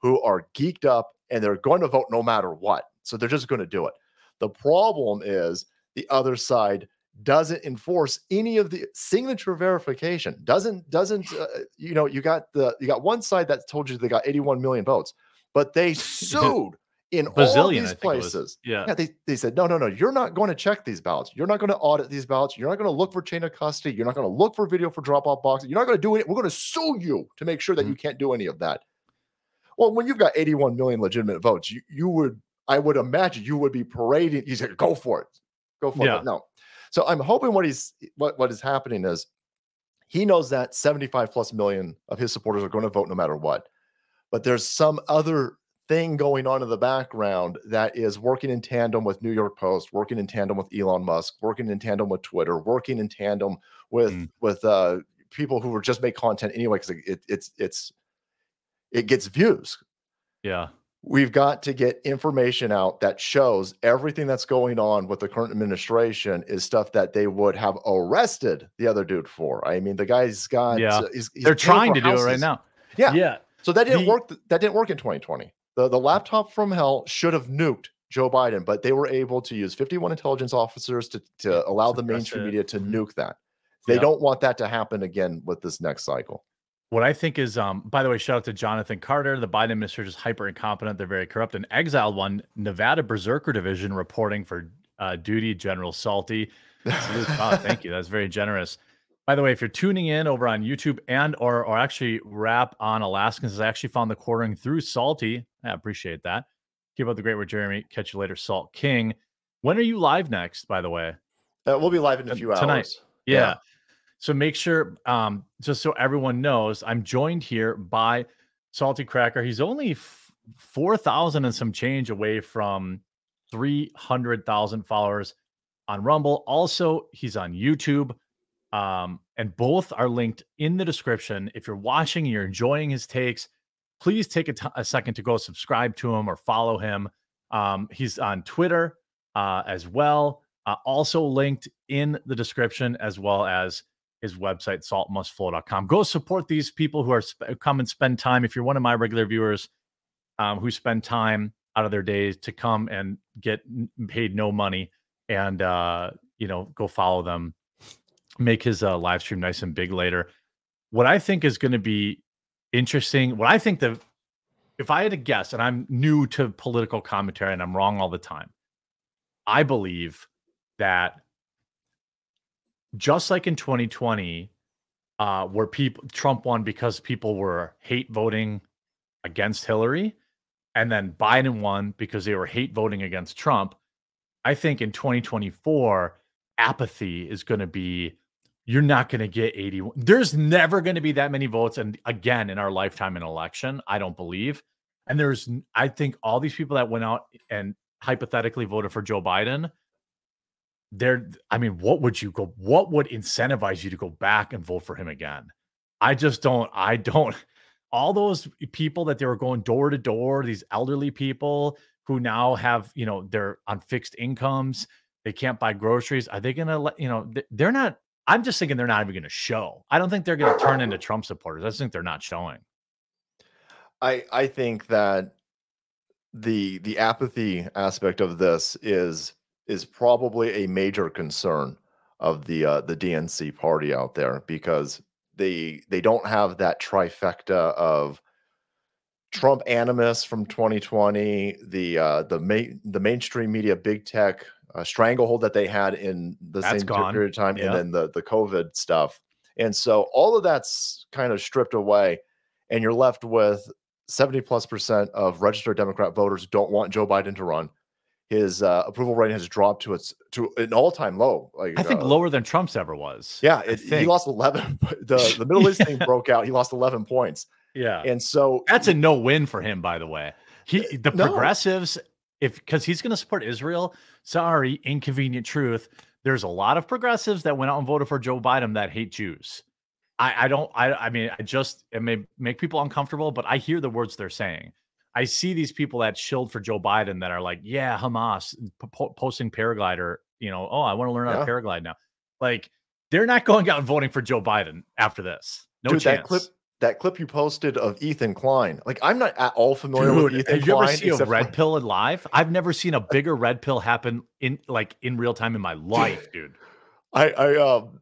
who are geeked up and they're going to vote no matter what. So they're just going to do it. The problem is the other side doesn't enforce any of the signature verification. Doesn't doesn't uh, you know you got the you got one side that told you they got 81 million votes, but they sued in all Bazillion, I these think it was. places. Yeah. Yeah, they, they said, no, no, no, you're not going to check these ballots. You're not going to audit these ballots. You're not going to look for chain of custody. You're not going to look for video for drop off boxes. You're not going to do it. We're going to sue you to make sure that Mm-hmm. you can't do any of that. Well, when you've got 81 million legitimate votes, you, you would, I would imagine you would be parading. You said, go for it. Go for Yeah. it. No. So I'm hoping what he's, what, what is happening is he knows that 75 plus million of his supporters are going to vote no matter what. But there's some other thing going on in the background that is working in tandem with New York Post, working in tandem with Elon Musk, working in tandem with Twitter, working in tandem with Mm. with uh, people who are just make content anyway because it, it's it's it gets views. Yeah. We've got to get information out that shows everything that's going on with the current administration is stuff that they would have arrested the other dude for. I mean, the guy's got Yeah. he's, he's They're trying to do it right now. Yeah. Yeah. So that didn't The- work. That didn't work in 2020. The the laptop from hell should have nuked Joe Biden, but they were able to use 51 intelligence officers to to allow the mainstream media to Mhm. nuke that. They Yep. don't want that to happen again with this next cycle. What I think is, um, by the way, shout out to Jonathan Carter. The Biden administration is hyper incompetent. They're very corrupt. An exiled one, Nevada Berserker Division reporting for uh, duty, General Salty. Ah, thank you. That's very generous. By the way, if you're tuning in over on YouTube and or or actually rap on Alaskans, I actually found the quartering through Salty. I appreciate that. Keep up the great work, Jeremy. Catch you later, Salt King. When are you live next? By the way, Uh, we'll be live in a few tonight. hours. yeah. Yeah. So make sure, um, just so everyone knows, I'm joined here by Salty Cracker. He's only f- 4,000 and some change away from 300,000 followers on Rumble. Also, he's on YouTube. Um, and both are linked in the description. If you're watching and you're enjoying his takes, please take a second to go subscribe to him or follow him. Um, he's on Twitter uh, as well. Uh, also linked in the description, as well as his website, saltmustflow.com. Go support these people who are sp- come and spend time. If you're one of my regular viewers um, who spend time out of their days to come and get paid no money and, uh, you know, go follow them, make his uh, live stream nice and big later. What I think is going to be interesting, what I think the, if I had to guess, and I'm new to political commentary and I'm wrong all the time, I believe that just like in 2020, uh, where people Trump won because people were hate voting against Hillary, and then Biden won because they were hate voting against Trump. I think in 2024, apathy is going to be you're not going to get 81. There's never going to be that many votes. And again, in our lifetime in election, I don't believe. And there's, I think all these people that went out and hypothetically voted for Joe Biden, they're, I mean, what would you go, what would incentivize you to go back and vote for him again? I just don't, I don't, all those people that they were going door to door, these elderly people who now have, you know, they're on fixed incomes, they can't buy groceries. Are they going to let, you know, they're not, I'm just thinking they're not even going to show. I don't think they're going to turn into Trump supporters. I just think they're not showing. I I think that the the apathy aspect of this is is probably a major concern of the uh, the DNC party out there because they they don't have that trifecta of Trump animus from 2020, the uh, the main the mainstream media, big tech uh, stranglehold that they had in the That's same gone. period of time, Yeah. and then the the COVID stuff, and so all of that's kind of stripped away, and you're left with 70 plus percent of registered Democrat voters don't want Joe Biden to run. His uh, approval rating has dropped to its to an all time low. Like I think uh, lower than Trump's ever was. Yeah, it, he lost 11. The the Middle East thing broke out. He lost 11 points, Yeah. and so That's a no win for him, by the way. He the No. progressives, if because he's going to support Israel. Sorry, inconvenient truth. There's a lot of progressives that went out and voted for Joe Biden that hate Jews. I, I don't. I. I mean, I just it may make people uncomfortable, but I hear the words they're saying. I see these people that shilled for Joe Biden that are like, yeah, Hamas po- posting paraglider. You know, oh, I want to learn how Yeah. to paraglide now. Like, they're not going out and voting for Joe Biden after this. No dude, chance. that clip that clip you posted of Ethan Klein. Like I'm not at all familiar with Ethan have you ever seen a red for- pill in live? I've never seen a bigger red pill happen in like in real time in my life, dude. I I um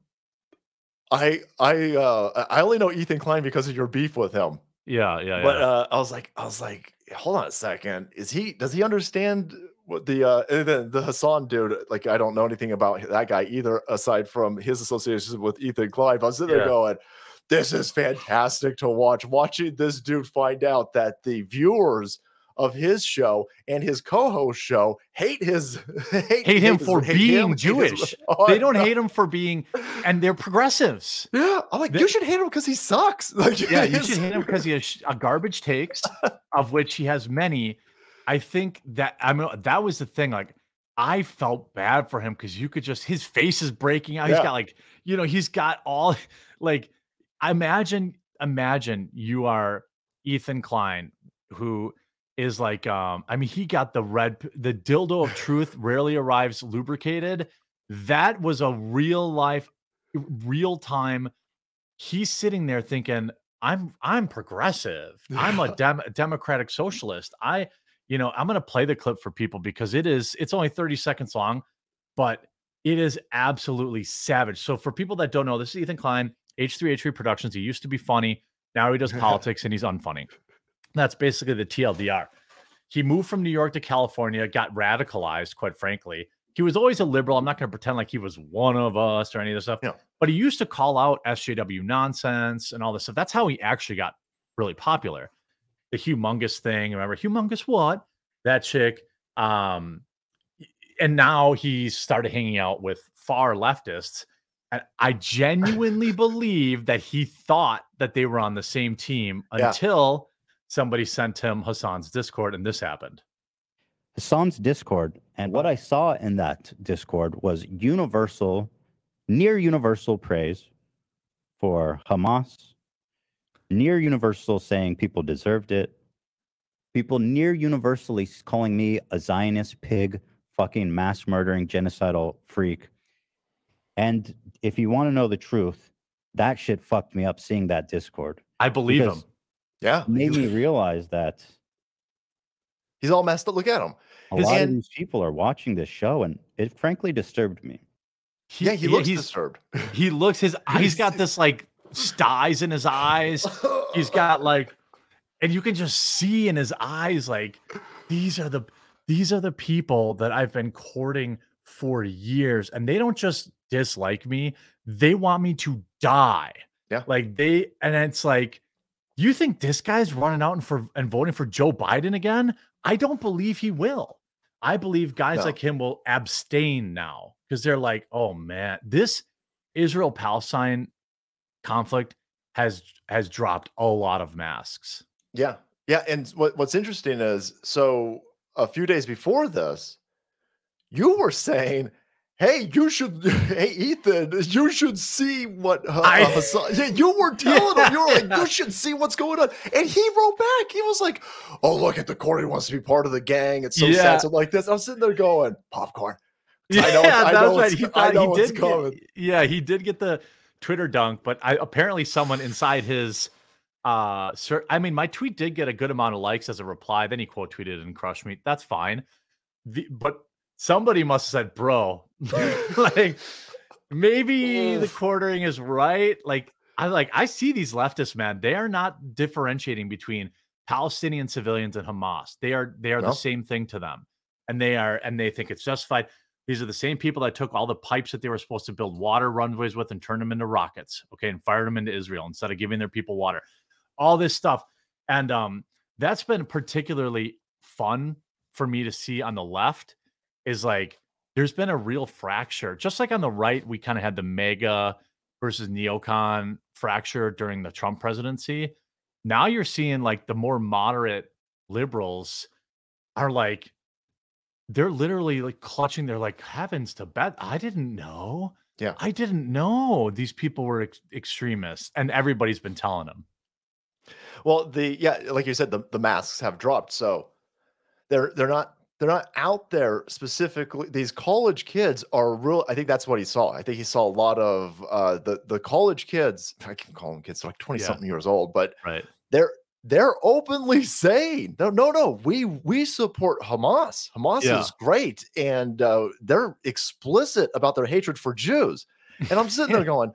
I I uh I only know Ethan Klein because of your beef with him. Yeah, yeah, But yeah. uh, I was like, I was like, hold on a second. Is he? Does he understand what the uh and then the Hassan dude? Like, I don't know anything about that guy either, aside from his association with Ethan Klein. But I was sitting there going, this is fantastic to watch. Watching this dude find out that the viewers of his show and his co-host show hate his hate, hate him his- for hate being him, hate his- Jewish. Oh, they don't know. hate him for being, and they're progressives. Yeah, I'm like, They- you should hate him because he sucks. Like, Yeah, you should hate him because he has a garbage takes, of which he has many. I think that I mean that was the thing. Like, I felt bad for him because you could just his face is breaking out. He's got like, you know, he's got all like imagine, imagine you are Ethan Klein, who is like um, I mean, he got the red the dildo of truth rarely arrives lubricated. That was a real life, real time. He's sitting there thinking, I'm I'm progressive. I'm a dem- democratic socialist. I, you know, I'm gonna play the clip for people because it is it's only 30 seconds long, but it is absolutely savage. So for people that don't know, this is Ethan Klein, H3H3 Productions. He used to be funny. Now he does politics and he's unfunny. That's basically the TLDR. He moved from New York to California, got radicalized, quite frankly. He was always a liberal. I'm not going to pretend like he was one of us or any of this stuff. But he used to call out SJW nonsense and all this stuff. That's how he actually got really popular. The humongous thing, remember humongous what? That chick. Um, and now he's started hanging out with far leftists. And I genuinely believe that he thought that they were on the same team Yeah. until somebody sent him Hassan's Discord and this happened. Hassan's Discord. And what I saw in that Discord was universal, near universal praise for Hamas, near universal saying people deserved it, people near universally calling me a Zionist pig, fucking mass murdering genocidal freak. And if you want to know the truth, that shit fucked me up seeing that Discord. I believe him. Yeah, It made me realize that he's all messed up. Look at him. a His lot of these people are watching this show, and it frankly disturbed me. He, yeah, he looks he's, disturbed. he looks his he's got this like styes in his eyes. He's got like and you can just see in his eyes like these are the these are the people that I've been courting for years and they don't just dislike me. They want me to die. Yeah. Like they and it's like you think this guy's running out and for and voting for Joe Biden again? I don't believe he will. I believe guys No. like him will abstain now because they're like, oh man, this Israel Palestine conflict has has dropped a lot of masks. Yeah. Yeah. And what, what's interesting is so a few days before this, you were saying, Hey, you should, hey, Ethan, you should see what Ha- I- Hassan, yeah, you were telling him, you were like, you should see what's going on. And he wrote back, he was like, Oh, look at the Corey wants to be part of the gang. It's so Yeah. sad. So like this, I'm sitting there going, Popcorn. I know I that's know right. He I thought know he did. Get, yeah, he did get the Twitter dunk, but I apparently someone inside his uh cir- I mean, my tweet did get a good amount of likes as a reply. Then he quote tweeted and crushed me. That's fine. The, but somebody must have said, "Bro, like maybe the quartering is right." Like I like I see these leftists, man. They are not differentiating between Palestinian civilians and Hamas. They are they are the same thing to them, and they are and they think it's justified. These are the same people that took all the pipes that they were supposed to build water runways with and turned them into rockets, okay, and fired them into Israel instead of giving their people water. All this stuff, and um, that's been particularly fun for me to see on the left. Is like there's been a real fracture, just like on the right, we kind of had the MAGA versus neocon fracture during the Trump presidency. Now you're seeing like the more moderate liberals are like they're literally like clutching their like heavens to bet i didn't know Yeah. i didn't know these people were ex- extremists and everybody's been telling them Well, the yeah, like you said, the, the masks have dropped, so they're they're not they're not out there specifically. These college kids are real. I think that's what he saw. I think he saw a lot of uh, the the college kids. I can call them kids, they're like twenty Yeah. something years old, but right they're they're openly saying no, no, no. We we support Hamas. Hamas Yeah. is great, and uh, they're explicit about their hatred for Jews. And I'm sitting there going,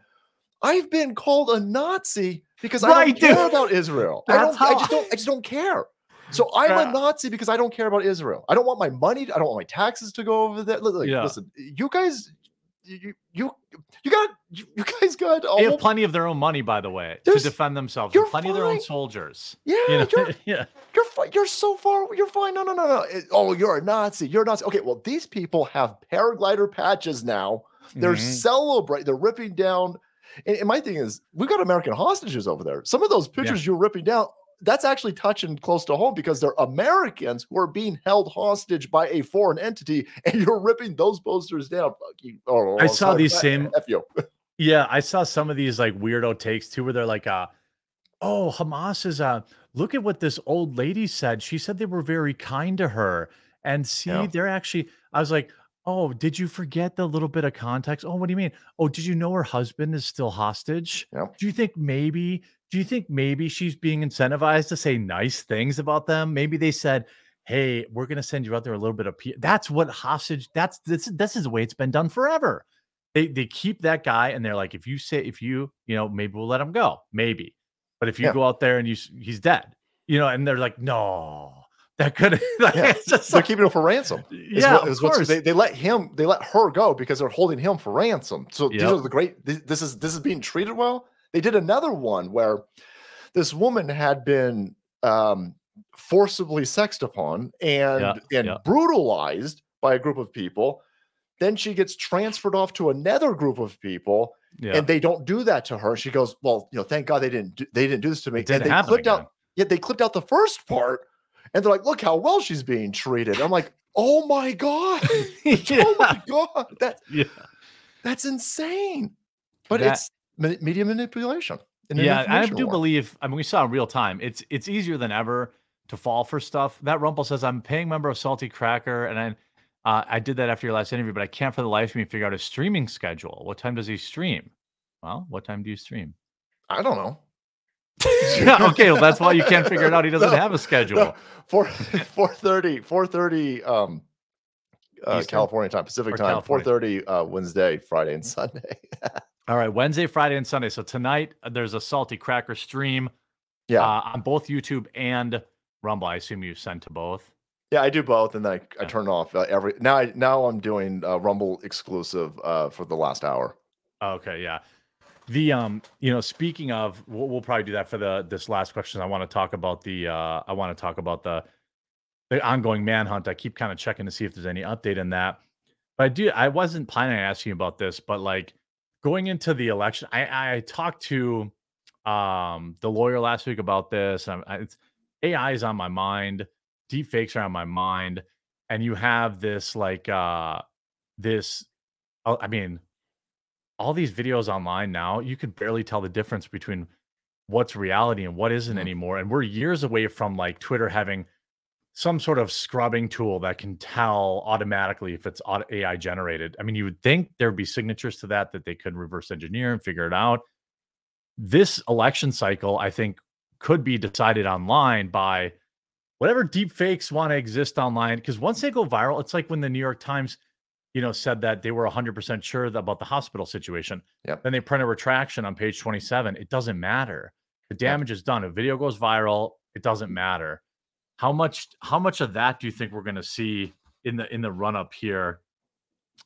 I've been called a Nazi because I don't care about Israel. I don't. I just don't. I just don't care. So I'm Yeah. a Nazi because I don't care about Israel. I don't want my money. I don't want my taxes to go over there. Like, Yeah. Listen, you guys, you you you got you, you guys got they have plenty of their own money by the way to defend themselves you're plenty of their own soldiers yeah. you know? You're yeah you're fine. You're so far. You're fine. No, no, no, no. Oh, you're a Nazi. You're a Nazi. Okay, well, these people have paraglider patches now. They're Mhm. celebrating. They're ripping down. And, and my thing is, we've got American hostages over there. Some of those pictures you're ripping down, that's actually touching close to home because they're Americans who are being held hostage by a foreign entity, and you're ripping those posters down. You. Oh, I oh, saw sorry, these same-. Yeah, I saw some of these like weirdo takes too, where they're like, uh, "Oh, Hamas is uh, look at what this old lady said. She said they were very kind to her, and see, Yeah. they're actually." I was like, "Oh, did you forget the little bit of context? Oh, what do you mean? Oh, did you know her husband is still hostage? Yeah. Do you think maybe? Do you think maybe she's being incentivized to say nice things about them? Maybe they said." Hey, we're gonna send you out there a little bit of. P-. That's what hostage. That's this. This is the way it's been done forever they they keep that guy and they're like if you say if you you know maybe we'll let him go maybe but if you Yeah. go out there and you he's dead you know and they're like no that could like, Yeah, They're like, keeping him for ransom. is yeah what- of is course they, they let him they let her go because they're holding him for ransom so these Yep. are the great this, this is this is being treated well they did another one where this woman had been um forcibly sexed upon and Yeah, and yeah. brutalized by a group of people. Then she gets transferred off to another group of people yeah. and they don't do that to her. She goes well you know thank god they didn't do, they didn't do this to me. It didn't and they happen clipped again. out yeah they clipped out the first part and they're like look how well she's being treated. I'm like oh my god oh my god that yeah. that's insane. But That- it's media manipulation yeah i do war. believe i mean we saw in real time it's it's easier than ever to fall for stuff that rumble says i'm a paying member of salty cracker and i uh, i did that after your last interview but i can't for the life of me figure out his streaming schedule what time does he stream well what time do you stream i don't know yeah, okay, well, that's why you can't figure it out. He doesn't No, have a schedule. no, 4 430 430 um uh, California time, Pacific time, California? 4:30 uh, Wednesday, Friday, and Sunday. All right, Wednesday, Friday, and Sunday. So tonight uh, there's a Salty Cracker stream yeah, uh, on both YouTube and Rumble. I assume you sent to both. Yeah, I do both, and then I, I turn off uh, every now. I now I'm doing uh, Rumble exclusive uh, for the last hour. Okay, yeah. The um, you know, speaking of, we'll, we'll probably do that for the this last question. I want to talk about the uh, I want to talk about the the ongoing manhunt. I keep kind of checking to see if there's any update in that. But I do. I wasn't planning on asking you about this, but like going into the election, I I talked to um the lawyer last week about this. Um, I, it's, AI is on my mind. Deep fakes are on my mind, and you have this like uh this. uh, I mean, all these videos online now, you could barely tell the difference between what's reality and what isn't Mhm. anymore. And we're years away from like Twitter having some sort of scrubbing tool that can tell automatically if it's AI generated. I mean, you would think there'd be signatures to that that they could reverse engineer and figure it out. This election cycle, I think, could be decided online by whatever deep fakes want to exist online. Because once they go viral, it's like when the New York Times, you know, said that they were 100% sure about the hospital situation. Yep. Then they print a retraction on page 27. It doesn't matter. The damage is done. If video goes viral, it doesn't matter. How much how much of that do you think we're going to see in the in the run up here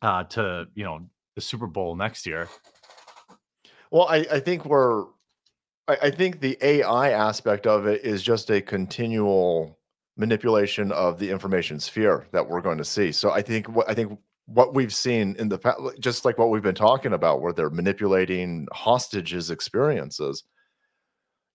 uh to, you know, the Super Bowl next year? Well, I, I think we're I, I think the AI aspect of it is just a continual manipulation of the information sphere that we're going to see. So I think what I think what we've seen in the past, just like what we've been talking about, where they're manipulating hostages' experiences,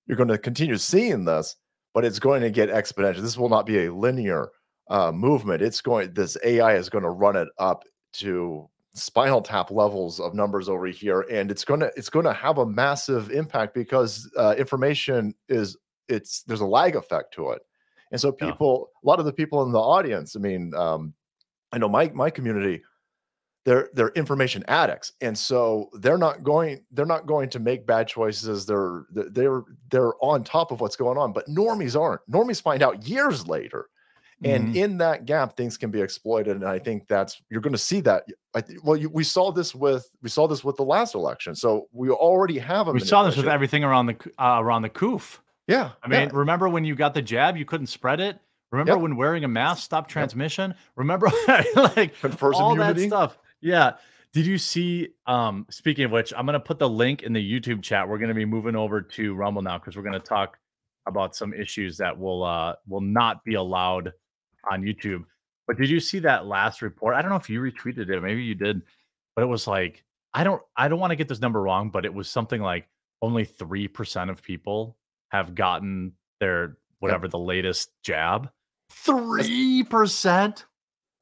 you're going to continue seeing this, but it's going to get exponential. This will not be a linear uh, movement. It's going. This AI is going to run it up to spinal tap levels of numbers over here and it's going to it's going to have a massive impact because uh, information is it's there's a lag effect to it and so Yeah. people a lot of the people in the audience i mean um i know my my community they're they're information addicts and so they're not going they're not going to make bad choices they're they're they're, on top of what's going on but normies aren't normies find out years later and Mhm. in that gap things can be exploited and i think that's you're going to see that I well you, we saw this with we saw this with the last election so we already have a we saw this with everything around the uh, around the coof. yeah I mean, yeah. remember when you got the jab, you couldn't spread it? Remember Yep. when wearing a mask stopped transmission? Remember like confers all immunity that stuff. Yeah. Did you see um speaking of which, I'm gonna put the link in the YouTube chat. We're gonna be moving over to Rumble now because we're gonna talk about some issues that will uh will not be allowed on YouTube. But did you see that last report? I don't know if you retweeted it, maybe you did, but it was like I don't I don't want to get this number wrong, but it was something like only three percent of people have gotten their whatever the latest jab. Three percent.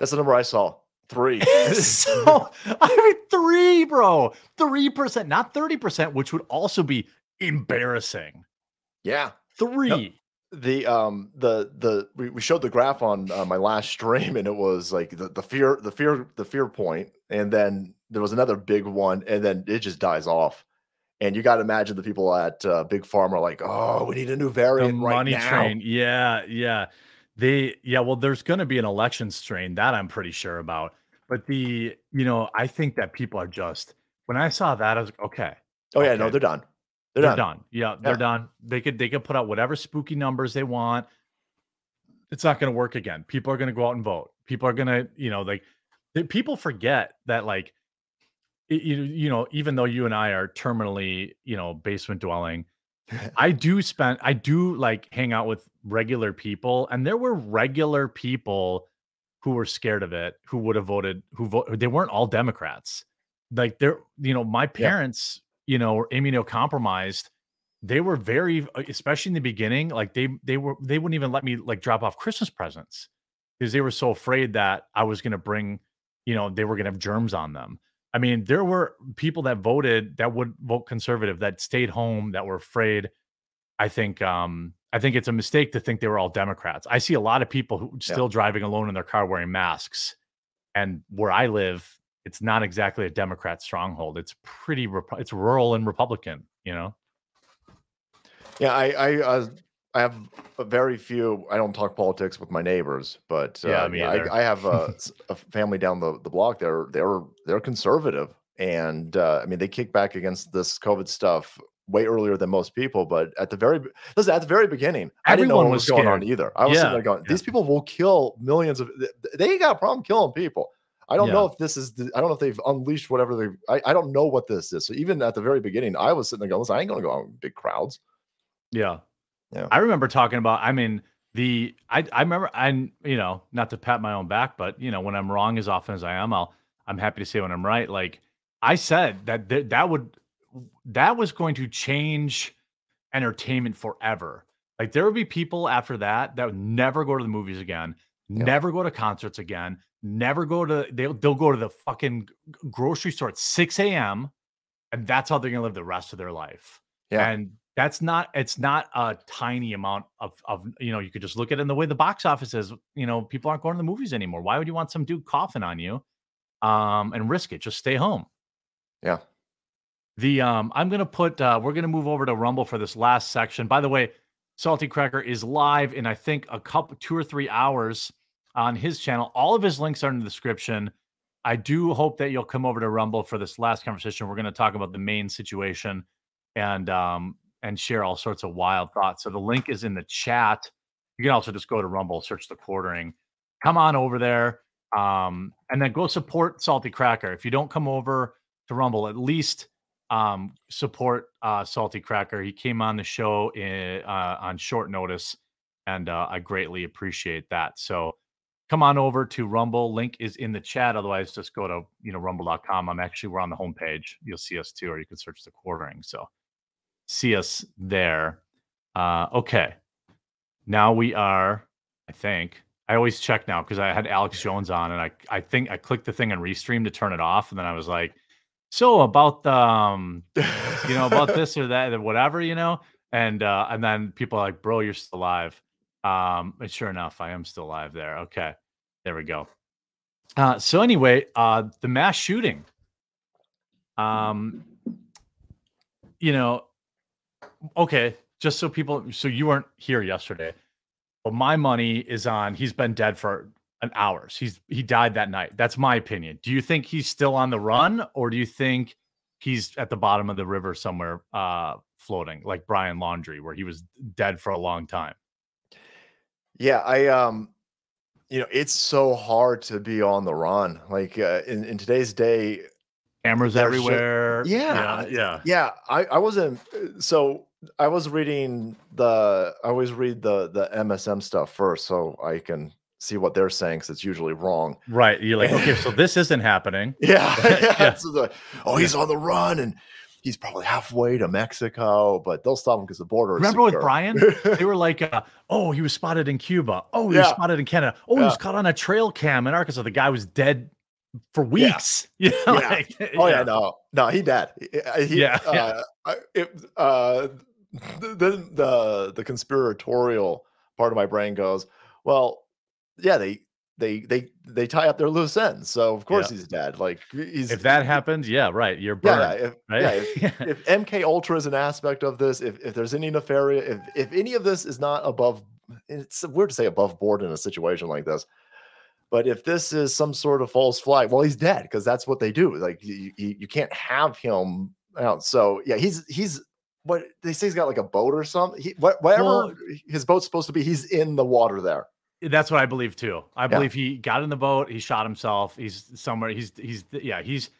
that's the number i saw three so I mean three, bro. Three percent, not 30%, which would also be embarrassing. yeah Three. the um the the we, we showed the graph on uh, my last stream and it was like the, the fear the fear the fear point and then there was another big one and then it just dies off and you got to imagine the people at uh, big pharma are like oh we need a new the variant right money now train. Yeah, yeah. They yeah, well, there's gonna be an election strain, that I'm pretty sure about. But the, you know, I think that people are just when I saw that, I was like, okay, oh yeah no they're done they're, they're, done. done. Yeah, they're Yeah. done. They could they could put out whatever spooky numbers they want. It's not going to work again. People are going to go out and vote. People are going to, you know, like people forget that like you you know, even though you and I are terminally, you know, basement dwelling, I do spend I do like hang out with regular people and there were regular people who were scared of it who would have voted who vote they weren't all Democrats. Like they're you know, my parents, you know, were immunocompromised. They were very uh, especially in the beginning, like they they were they wouldn't even let me like drop off Christmas presents because they were so afraid that I was gonna bring, you know, they were gonna have germs on them. I mean, there were people that voted that would vote conservative that stayed home that were afraid. I think um I think it's a mistake to think they were all Democrats. I see a lot of people who Yeah. still driving alone in their car wearing masks. And where I live, it's not exactly a Democrat stronghold. It's pretty it's rural and Republican, you know. yeah i i uh, i have a very few i don't talk politics with my neighbors but uh, Yeah, me either. I, I have a family down the, the block they're they're they're conservative and uh, i mean they kick back against this covid stuff way earlier than most people. But at the very listen, at the very beginning, I didn't know Everyone what was was going on either. I was Yeah, sitting there going, yeah. these people will kill millions of. They ain't got a problem killing people. I don't know if this is. The, I don't know if they've unleashed whatever they. I, I don't know what this is. So even at the very beginning, I was sitting there going, listen, I ain't gonna go out in big crowds. Yeah. Yeah. I remember talking about, I mean, the I I remember I you know, not to pat my own back, but you know, when I'm wrong as often as I am, I'll I'm happy to say when I'm right. Like I said that th- that would that was going to change entertainment forever. Like there would be people after that that would never go to the movies again, never go to concerts again, never go to they'll they'll go to the fucking grocery store at 6 a.m. and that's how they're gonna live the rest of their life. Yeah. And that's not it's not a tiny amount of of you know, you could just look at it in the way the box office is, you know, people aren't going to the movies anymore. Why would you want some dude coughing on you? Um, and risk it. Just stay home. Yeah. The um, I'm gonna put uh we're gonna move over to Rumble for this last section. By the way, Salty Cracker is live in I think a couple two or three hours on his channel. All of his links are in the description. I do hope that you'll come over to Rumble for this last conversation. We're gonna talk about the Maine situation and um and share all sorts of wild thoughts. So the link is in the chat. You can also just go to Rumble, search the quartering. Come on over there. Um, and then go support Salty Cracker. If you don't come over to Rumble, at least um, support uh, Salty Cracker. He came on the show in, uh, on short notice, and uh, I greatly appreciate that. So come on over to Rumble. Link is in the chat. Otherwise, just go to you know rumble.com. I'm actually we're on the homepage. You'll see us too, or you can search the quartering. So see us there. Uh, okay, now we are. I think I always check now because I had Alex Jones on, and I I think I clicked the thing on restream to turn it off, and then I was like, so about the um, you know about this or that or whatever you know? And uh and then people are like bro you're still alive. Um and sure enough i am still alive there. Okay. There we go. Uh so anyway uh the mass shooting. Um you know okay just so people so you weren't here yesterday but my money is on he's been dead for an hours he's he died that night. That's my opinion. Do you think he's still on the run or do you think he's at the bottom of the river somewhere uh floating like brian laundrie where he was dead for a long time? Yeah, I um you know, it's so hard to be on the run. Like uh, in, in today's day, cameras everywhere. Yeah, yeah, yeah. yeah, I I wasn't uh, so I was reading the I always read the the MSM stuff first so I can see what they're saying cuz it's usually wrong. right you're like okay so this isn't happening Yeah. yeah. Yeah. So the, oh, he's on the run and he's probably halfway to Mexico, but they'll stop him because the border is remember with brian they were like uh, oh he was spotted in cuba oh he was spotted in canada oh he was caught on a trail cam in arkansas the guy was dead for weeks you know, Yeah. like, Oh yeah, no, no, he dead. He- Yeah, yeah. uh, it, uh, the, the the conspiratorial part of my brain goes, well, yeah, they they they they tie up their loose ends, so of course Yeah. he's dead. Like he's if that happens yeah right you're burned yeah, if, right yeah, if, if MK Ultra is an aspect of this, if if there's any nefarious, if if any of this is not above, it's weird to say above board in a situation like this. But if this is some sort of false flag, well, he's dead because that's what they do. Like you, you, you can't have him out. So yeah, he's he's what they say he's got like a boat or something. He what, whatever Well- his boat's supposed to be, he's in the water there. That's what I believe too. I believe he got in the boat, he shot himself. He's somewhere. He's he's yeah. He's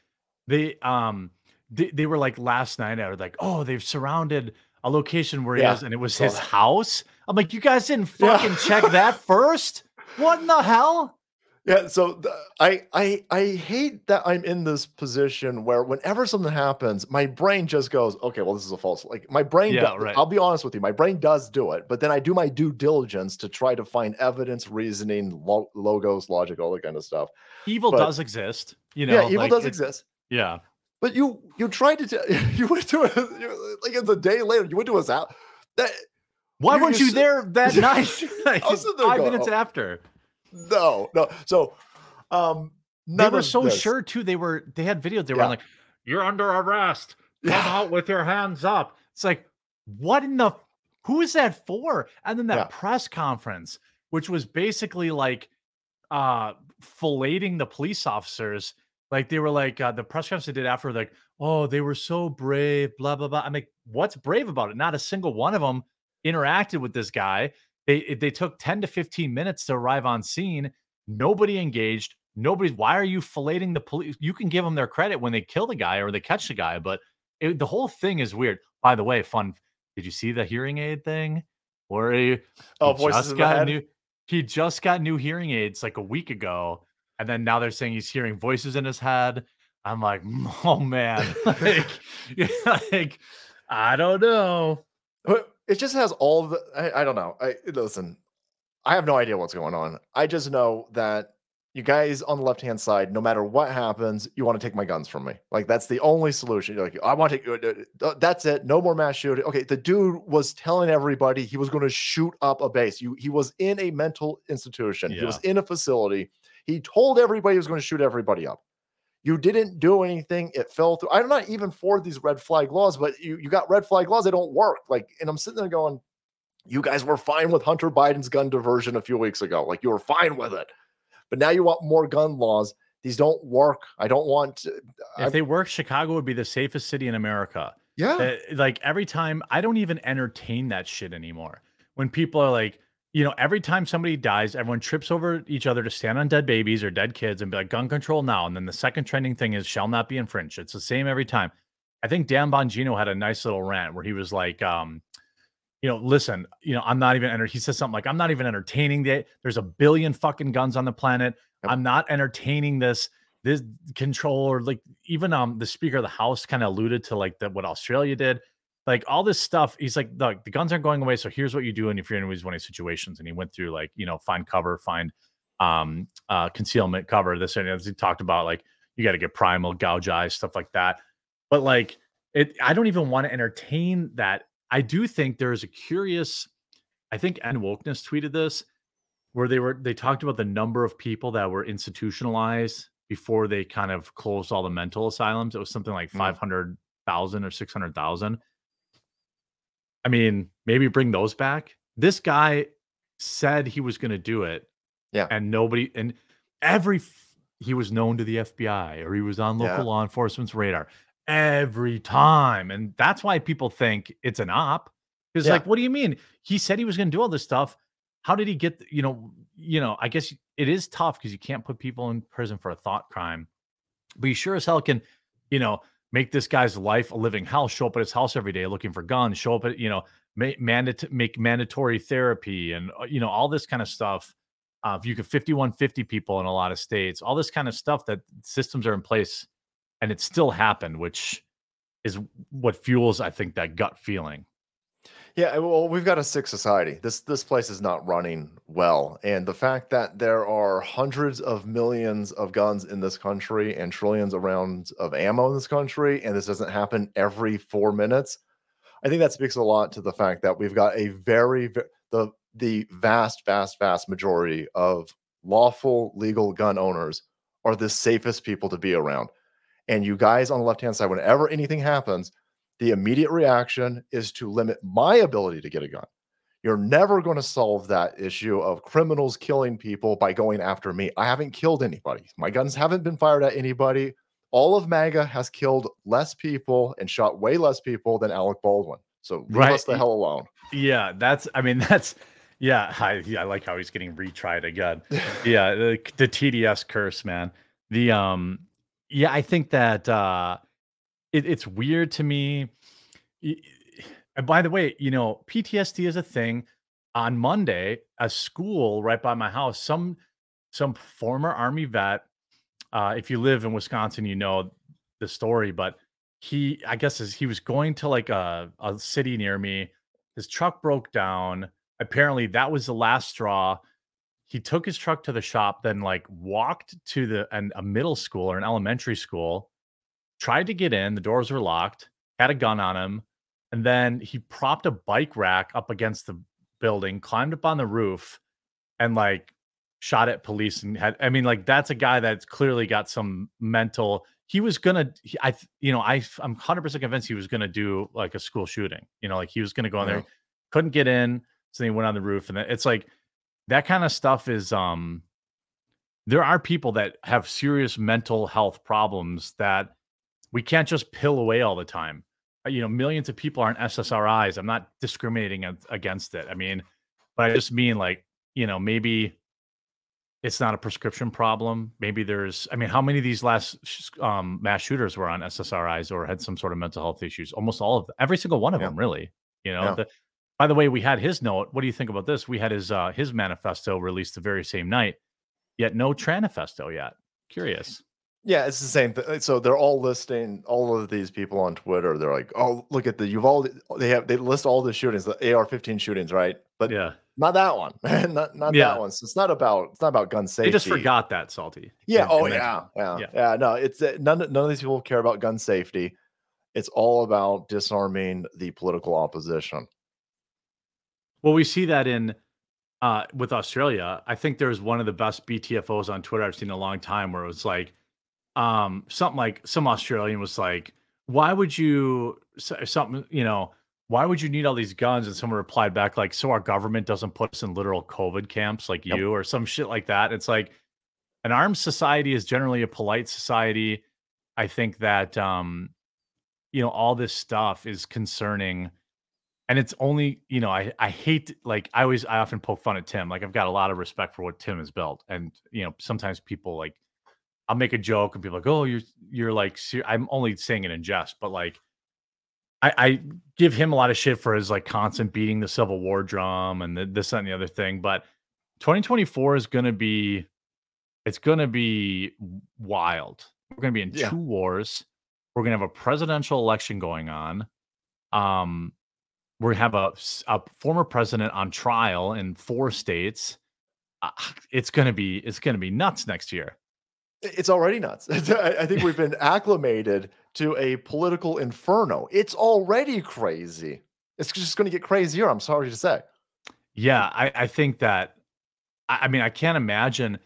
they um they, they were like last night. I was like, oh, they've surrounded a location where he Yeah, is, and it was his house. I'm like, you guys didn't Yeah. fucking check that first. What in the hell? Yeah, so I I I hate that I'm in this position where whenever something happens, my brain just goes, okay, well, this is a false. Like my brain, Yeah, does, right. I'll be honest with you, my brain does do it, but then I do my due diligence to try to find evidence, reasoning, lo- logos, logic, all that kind of stuff. Evil But- does exist. You know, yeah, evil like, does it- exist. Yeah, But you you tried to t- you went to a, you- like it's a day later. You went to his house. That why You- weren't you there that night? Like, I was sitting there five going, minutes "Oh." after. No no. So um, They were so this- sure too. They were. They had videos. They were Yeah. like, "You're under arrest. Come Yeah. out with your hands up." It's like, what in the? Who is that for? And then that Yeah. press conference, which was basically like, uh, filleting the police officers. Like they were like uh, the press conference they did after, like, oh, they were so brave, blah blah blah. I'm like, what's brave about it? Not a single one of them interacted with this guy. They they took 10 to 15 minutes to arrive on scene. Nobody engaged. Nobody's. Why are you filleting the police? You can give them their credit when they kill the guy or they catch the guy, but it, the whole thing is weird. By the way, fun. Did you see the hearing aid thing? Where he, Oh, he voices just got new. He just got new hearing aids like a week ago, and then now they're saying he's hearing voices in his head. I'm like, oh man, like, like I don't know. But It just has all the. I, I don't know. I listen. I have no idea what's going on. I just know that you guys on the left hand side, no matter what happens, you want to take my guns from me. Like that's the only solution. You're like, I want to uh, That's it. No more mass shooting. Okay, the dude was telling everybody he was going to shoot up a base. You, he was in a mental institution. He was in a facility. He told everybody he was going to shoot everybody up. You didn't do anything. It fell through. I'm not even for these red flag laws, but you, you got red flag laws. They don't work. Like, and I'm sitting there going, you guys were fine with Hunter Biden's gun diversion a few weeks ago. Like, you were fine with it. But now you want more gun laws. These don't work. I don't want. To, If they work, Chicago would be the safest city in America. yeah. Uh, like every time, I don't even entertain that shit anymore. When people are like, you know, every time somebody dies, everyone trips over each other to stand on dead babies or dead kids and be like, gun control now. And then the second trending thing is shall not be infringed. It's the same every time. I think Dan Bongino had a nice little rant where he was like, um, you know, listen, you know, I'm not even enter. He says something like, I'm not even entertaining the. There's a billion fucking guns on the planet. Yep. I'm not entertaining this this control or like even um the speaker of the house kind of alluded to like that what Australia did like all this stuff. He's like, look, the guns aren't going away. So here's what you do. And if you're in one of these situations, and he went through like, you know, find cover, find um uh concealment cover, this and that. he talked about like you got to get primal, gouge eyes, stuff like that. But like it, I don't even want to entertain that. I do think there is a curious, I think End Wokeness tweeted this where they were they talked about the number of people that were institutionalized before they kind of closed all the mental asylums. It was something like Mm. 500,000 or 600,000. I mean, maybe bring those back. This guy said he was going to do it. Yeah. And nobody, and every, he was known to the FBI or he was on local Yeah. law enforcement's radar every time. And that's why people think it's an op. It's Yeah. like, what do you mean? He said he was going to do all this stuff. How did he get, you know, you know, I guess it is tough because you can't put people in prison for a thought crime, but you sure as hell can, you know, make this guy's life a living hell. Show up at his house every day looking for guns. Show up at you know, make make mandatory therapy and uh, you know all this kind of stuff. Uh, if you could 5150 people in a lot of states, all this kind of stuff that systems are in place, and it still happened, which is what fuels, I think, that gut feeling. Yeah, uh, well, we've got a sick society. This this place is not running well, and the fact that there are hundreds of millions of guns in this country and trillions of rounds of ammo in this country, and this doesn't happen every four minutes, I think that speaks a lot to the fact that we've got a very ve- the the vast, vast, vast majority of lawful legal gun owners are the safest people to be around. And you guys on the left hand side, whenever anything happens, the immediate reaction is to limit my ability to get a gun. You're never going to solve that issue of criminals killing people by going after me. I haven't killed anybody. My guns haven't been fired at anybody. All of MAGA has killed less people and shot way less people than Alec Baldwin. So leave Right. us the hell alone. Yeah, that's. I mean, that's. Yeah, I, yeah, I like how he's getting retried again. yeah, the, the TDS curse, man. The um, yeah, I think that uh, it, it's weird to me. And by the way, you know, PTSD is a thing. On Monday, a school right by my house, some some former army vet. Uh, if you live in Wisconsin, you know the story, but he, I guess, is he was going to like a a city near me. His truck broke down. Apparently, that was the last straw. He took his truck to the shop, then like walked to the an, a middle school or an elementary school, tried to get in. The doors were locked. Had a gun on him, and then he propped a bike rack up against the building, climbed up on the roof, and like shot at police and had. I mean, like that's a guy that's clearly got some mental. He was gonna. He, I, you know, I I'm hundred percent convinced he was gonna do like a school shooting. You know, like he was gonna go in Yeah. there, couldn't get in, so then he went on the roof, and it's like that kind of stuff is um there are people that have serious mental health problems that we can't just pill away all the time. Uh, You know, millions of people aren't SSRIs. I'm not discriminating against it. I mean, but I just mean like, you know, maybe it's not a prescription problem. Maybe there's, I mean, how many of these last um, mass shooters were on SSRIs or had some sort of mental health issues? Almost all of them, every single one of Yeah. them, really. You know, Yeah. the, by the way, we had his note. What do you think about this? We had his uh, his manifesto released the very same night, yet no Tranifesto yet. Curious. Yeah, it's the same thing. So they're all listing all of these people on Twitter. They're like, "Oh, look at the Uvalde." They have they list all the shootings, the AR-15 shootings, right? But Yeah, not that one, not not Yeah. that one. So it's not about it's not about gun safety. they just forgot that salty. Yeah. and- Oh and yeah, yeah. Yeah. Yeah. No, it's uh, none. None of these people care about gun safety. It's all about disarming the political opposition. Well, we see that in uh, with Australia. I think there's one of the best BTFOs on Twitter I've seen in a long time, where it was like um, something like some Australian was like, "Why would you something you know?" Why would you need all these guns? And someone replied back like, "So our government doesn't put us in literal COVID camps like Yep. you, or some shit like that." It's like an armed society is generally a polite society. I think that um, you know all this stuff is concerning and it's only you know i i hate like i always i often poke fun at tim like i've got a lot of respect for what tim has built and you know sometimes people like i'll make a joke and people like oh you're you're like ser-. i'm only saying it in jest but like I, I give him a lot of shit for his like constant beating the civil war drum and the, this that, and the other thing but 2024 is going to be it's going to be wild we're going to be in Yeah. two wars we're going to have a presidential election going on um we have a former president on trial in four states uh, it's going to be it's going to be nuts next year It's already nuts. I think we've been acclimated to a political inferno. It's already crazy. It's just going to get crazier. I'm sorry to say. Yeah, I, I think that I, I mean I can't imagine.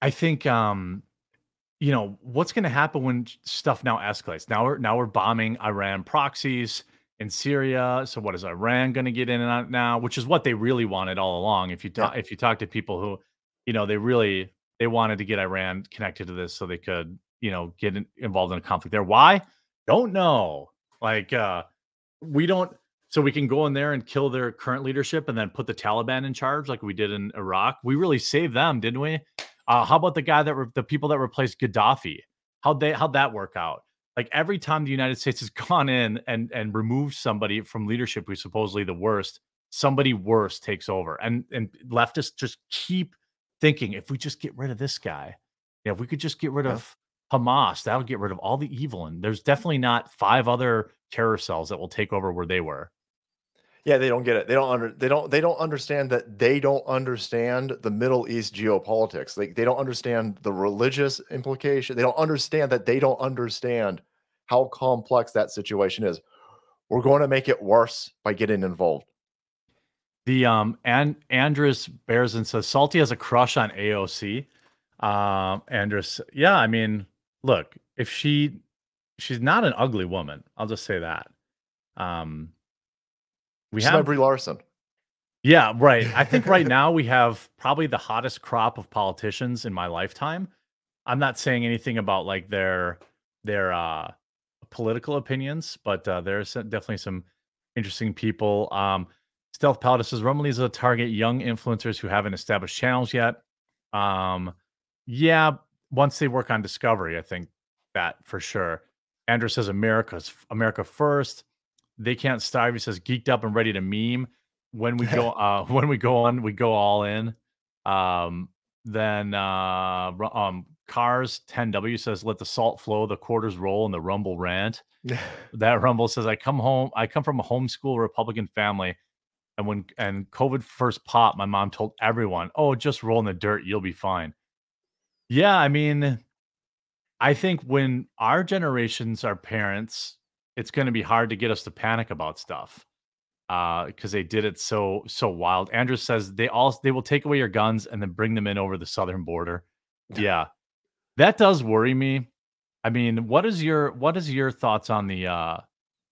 I think um, you know, what's gonna happen when stuff now escalates. Now we're now we're bombing Iran proxies in Syria. So what is Iran gonna get in on it now? Which is what they really wanted all along. If you Yeah. talk if you talk to people who, you know, they really they wanted to get Iran connected to this so they could, you know, get in, involved in a conflict there. Why? Don't know. Like uh we don't so we can go in there and kill their current leadership and then put the Taliban in charge like we did in Iraq. We really saved them, didn't we? Uh, how about the guy that re- the people that replaced Gaddafi? How'd they how'd that work out? Like every time the United States has gone in and and removed somebody from leadership who's supposedly the worst, somebody worse takes over. And and leftists just keep thinking if we just get rid of this guy, yeah, if we could just get rid Yeah. of Hamas, that'll get rid of all the evil. And there's definitely not five other terror cells that will take over where they were. Yeah, they don't get it. They don't under they don't they don't understand that they don't understand the Middle East geopolitics. Like they don't understand the religious implication. They don't understand that they don't understand how complex that situation is. We're going to make it worse by getting involved. The um and Andrus Bearson says Salty has a crush on AOC. Um Andrus, yeah, I mean, look, if she she's not an ugly woman, I'll just say that. Um we She's have Brie Larson. yeah, right. I think right now we have probably the hottest crop of politicians in my lifetime. I'm not saying anything about like their their uh political opinions, but uh there's definitely some interesting people. Um Stealth Paladin says Rumley's a target young influencers who haven't established channels yet. Um yeah, once they work on discovery, I think that for sure. Andrew says America's America first. They can't starve. He says geeked up and ready to meme. When we go uh when we go on, we go all in. Um then uh um cars 10W says let the salt flow, the quarters roll, and the rumble rant. That rumble says I come home, I come from a homeschool Republican family. And when and COVID first popped, my mom told everyone, "Oh, just roll in the dirt, you'll be fine." Yeah, I mean, I think when our generations are parents, it's going to be hard to get us to panic about stuff because they did it so so wild. Andrew says they all they will take away your guns and then bring them in over the southern border. Yeah, that does worry me. I mean, what is your what is your thoughts on the uh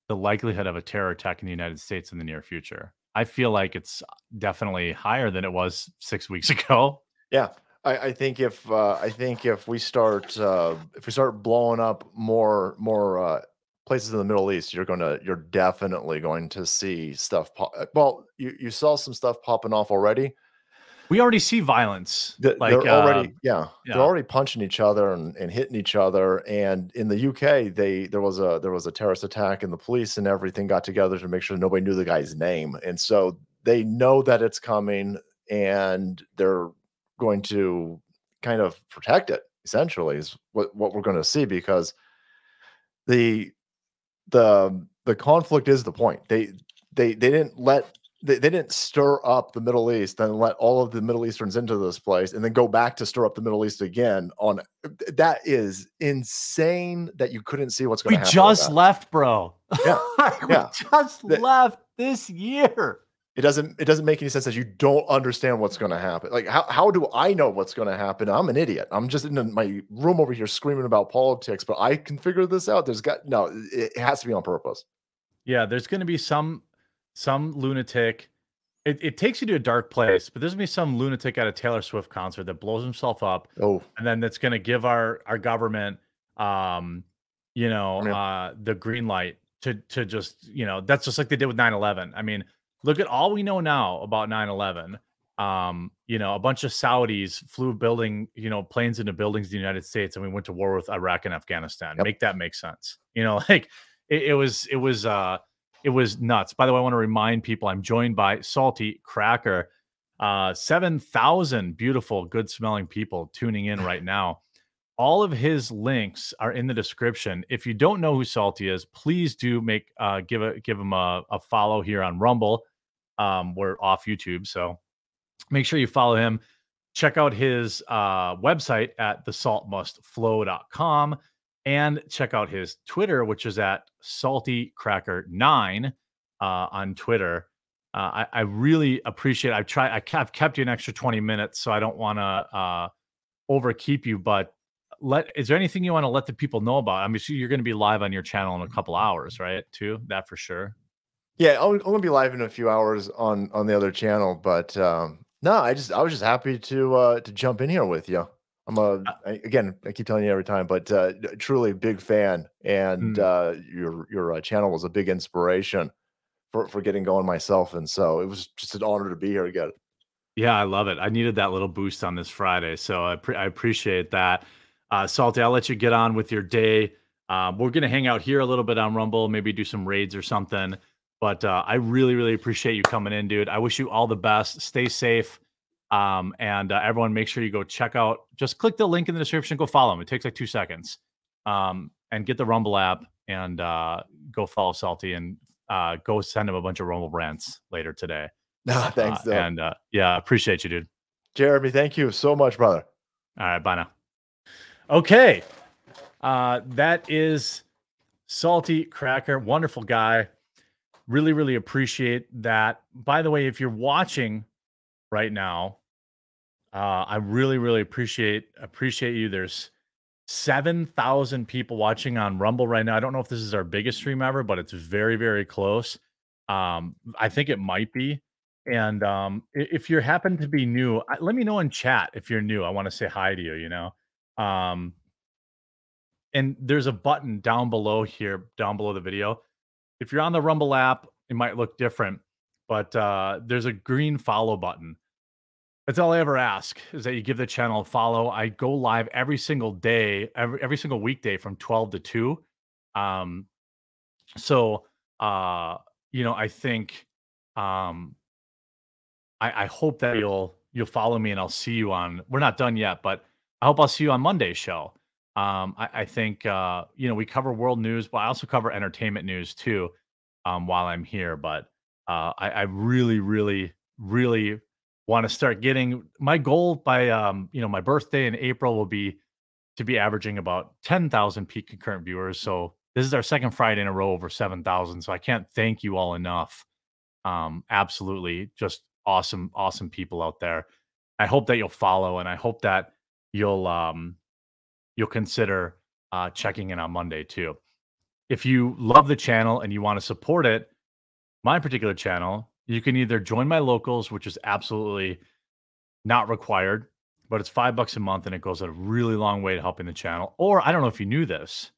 the likelihood of a terror attack in the United States in the near future? I feel like it's definitely higher than it was six weeks ago. Yeah. I, I think if uh, I think if we start uh, if we start blowing up more more uh, places in the Middle East, you're gonna you're definitely going to see stuff. Pop- well, you you saw some stuff popping off already. We already see violence. Th- like they're uh, already yeah, yeah. they're already punching each other and, and hitting each other. And in the UK, they there was a there was a terrorist attack, and the police and everything got together to make sure nobody knew the guy's name. And so they know that it's coming, and they're going to kind of protect it. Essentially, is what what we're going to see because the the the conflict is the point. They they they didn't let they, they didn't stir up the Middle East and let all of the Middle Easterns into this place and then go back to stir up the Middle East again on that is insane that you couldn't see what's going we to happen. with just left, bro. Yeah, we yeah. just The- left this year. It doesn't it doesn't make any sense that you don't understand what's going to happen. Like how how do I know what's going to happen? I'm an idiot. I'm just in my room over here screaming about politics, but I can figure this out. There's got no it has to be on purpose. Yeah, there's going to be some some lunatic. It, it takes you to a dark place, but there's to be some lunatic at a Taylor Swift concert that blows himself up, Oh, and then that's going to give our our government, um, you know, uh, the green light to to just you know that's just like they did with 9/11. I mean, look at all we know now about 9/11. Um, you know, a bunch of Saudis flew building, you know, planes into buildings in the United States, and we went to war with Iraq and Afghanistan. Yep. Make that make sense. You know, like it, it was it was uh it was nuts. By the way, I want to remind people I'm joined by Salty Cracker. Uh 7,000 beautiful, good smelling people tuning in right now. All of his links are in the description. If you don't know who Salty is, please do make uh give a give him a, a follow here on Rumble. Um, we're off YouTube, so make sure you follow him. Check out his uh website at thesaltmustflow.com and check out his Twitter, which is at saltycracker9 uh, on Twitter. Uh, I, I really appreciate. I've tried. I, I've kept you an extra twenty minutes, so I don't want to uh, overkeep you. But let is there anything you want to let the people know about? I mean, sure you're going to be live on your channel in a couple hours, right? Too that for sure. Yeah, I'm, I'm gonna be live in a few hours on on the other channel, but um, no, I just I was just happy to uh, to jump in here with you. I'm a I, again, I keep telling you every time, but uh, truly big fan, and Mm. uh, your your uh, channel was a big inspiration for for getting going myself, and so it was just an honor to be here again. Yeah, I love it. I needed that little boost on this Friday, so I, pre- I appreciate that. Uh, Salty, I'll let you get on with your day. Um, we're gonna hang out here a little bit on Rumble, maybe do some raids or something. But uh, I really, really appreciate you coming in, dude. I wish you all the best. Stay safe, um, and uh, everyone, make sure you go check out. Just click the link in the description. Go follow him. It takes like two seconds, um, and get the Rumble app and uh, go follow Salty and uh, go send him a bunch of Rumble rants later today. No, thanks, Uh, and uh, yeah, appreciate you, dude. Jeremy. Thank you so much, brother. All right, bye now. Okay. Uh, that is Salty Cracker. Wonderful guy. Really, really appreciate that. By the way, if you're watching right now, uh, I really, really appreciate appreciate you. There's seven thousand people watching on Rumble right now. I don't know if this is our biggest stream ever, but it's very, very close. Um, I think it might be. And um, if you happen to be new, let me know in chat if you're new. I want to say hi to you. You know, um, and there's a button down below here, down below the video. If you're on the Rumble app, it might look different, but uh, there's a green follow button. That's all I ever ask is that you give the channel a follow. I go live every single day, every every single weekday from 12 to 2. Um, so uh, you know, I think um I, I hope that you'll you'll follow me and I'll see you on we're not done yet, but I hope I'll see you on Monday's show. Um, I, I think uh, you know, we cover world news, but I also cover entertainment news too, um, while I'm here. But uh I, I really, really, really want to start getting my goal by um, you know, my birthday in April will be to be averaging about 10,000 peak concurrent viewers. So this is our second Friday in a row over 7,000. So I can't thank you all enough. Um, absolutely, just awesome, awesome people out there. I hope that you'll follow, and I hope that you'll um, you'll consider uh, checking in on Monday too. If you love the channel and you want to support it, my particular channel, you can either join my locals, which is absolutely not required, but it's five bucks a month and it goes a really long way to helping the channel. Or I don't know if you knew this,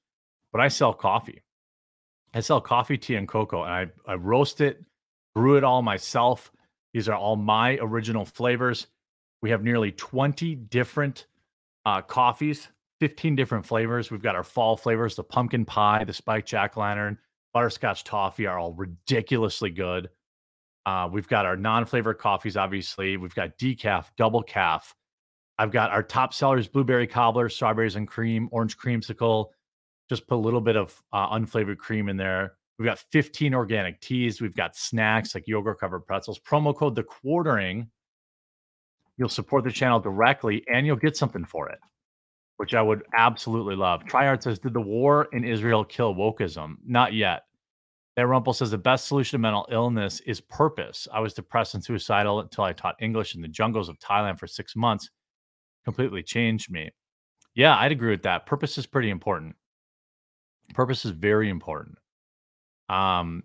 but I sell coffee. I sell coffee, tea, and cocoa, and I, I roast it, brew it all myself. These are all my original flavors. We have nearly 20 different uh, coffees, 15 different flavors. We've got our fall flavors, the pumpkin pie, the spiked jack lantern, butterscotch toffee are all ridiculously good. Uh, we've got our non-flavored coffees, obviously. We've got decaf, double caf. I've got our top sellers: blueberry cobbler, strawberries and cream, orange creamsicle. Just put a little bit of uh, unflavored cream in there. We've got 15 organic teas. We've got snacks like yogurt covered pretzels. Promo code the quartering. You'll support the channel directly, and you'll get something for it, which I would absolutely love. Triart says, "Did the war in Israel kill wokeism? Not yet." That Rumple says the best solution to mental illness is purpose. I was depressed and suicidal until I taught English in the jungles of Thailand for six months. Completely changed me. Yeah, I'd agree with that. Purpose is pretty important. Purpose is very important. Um,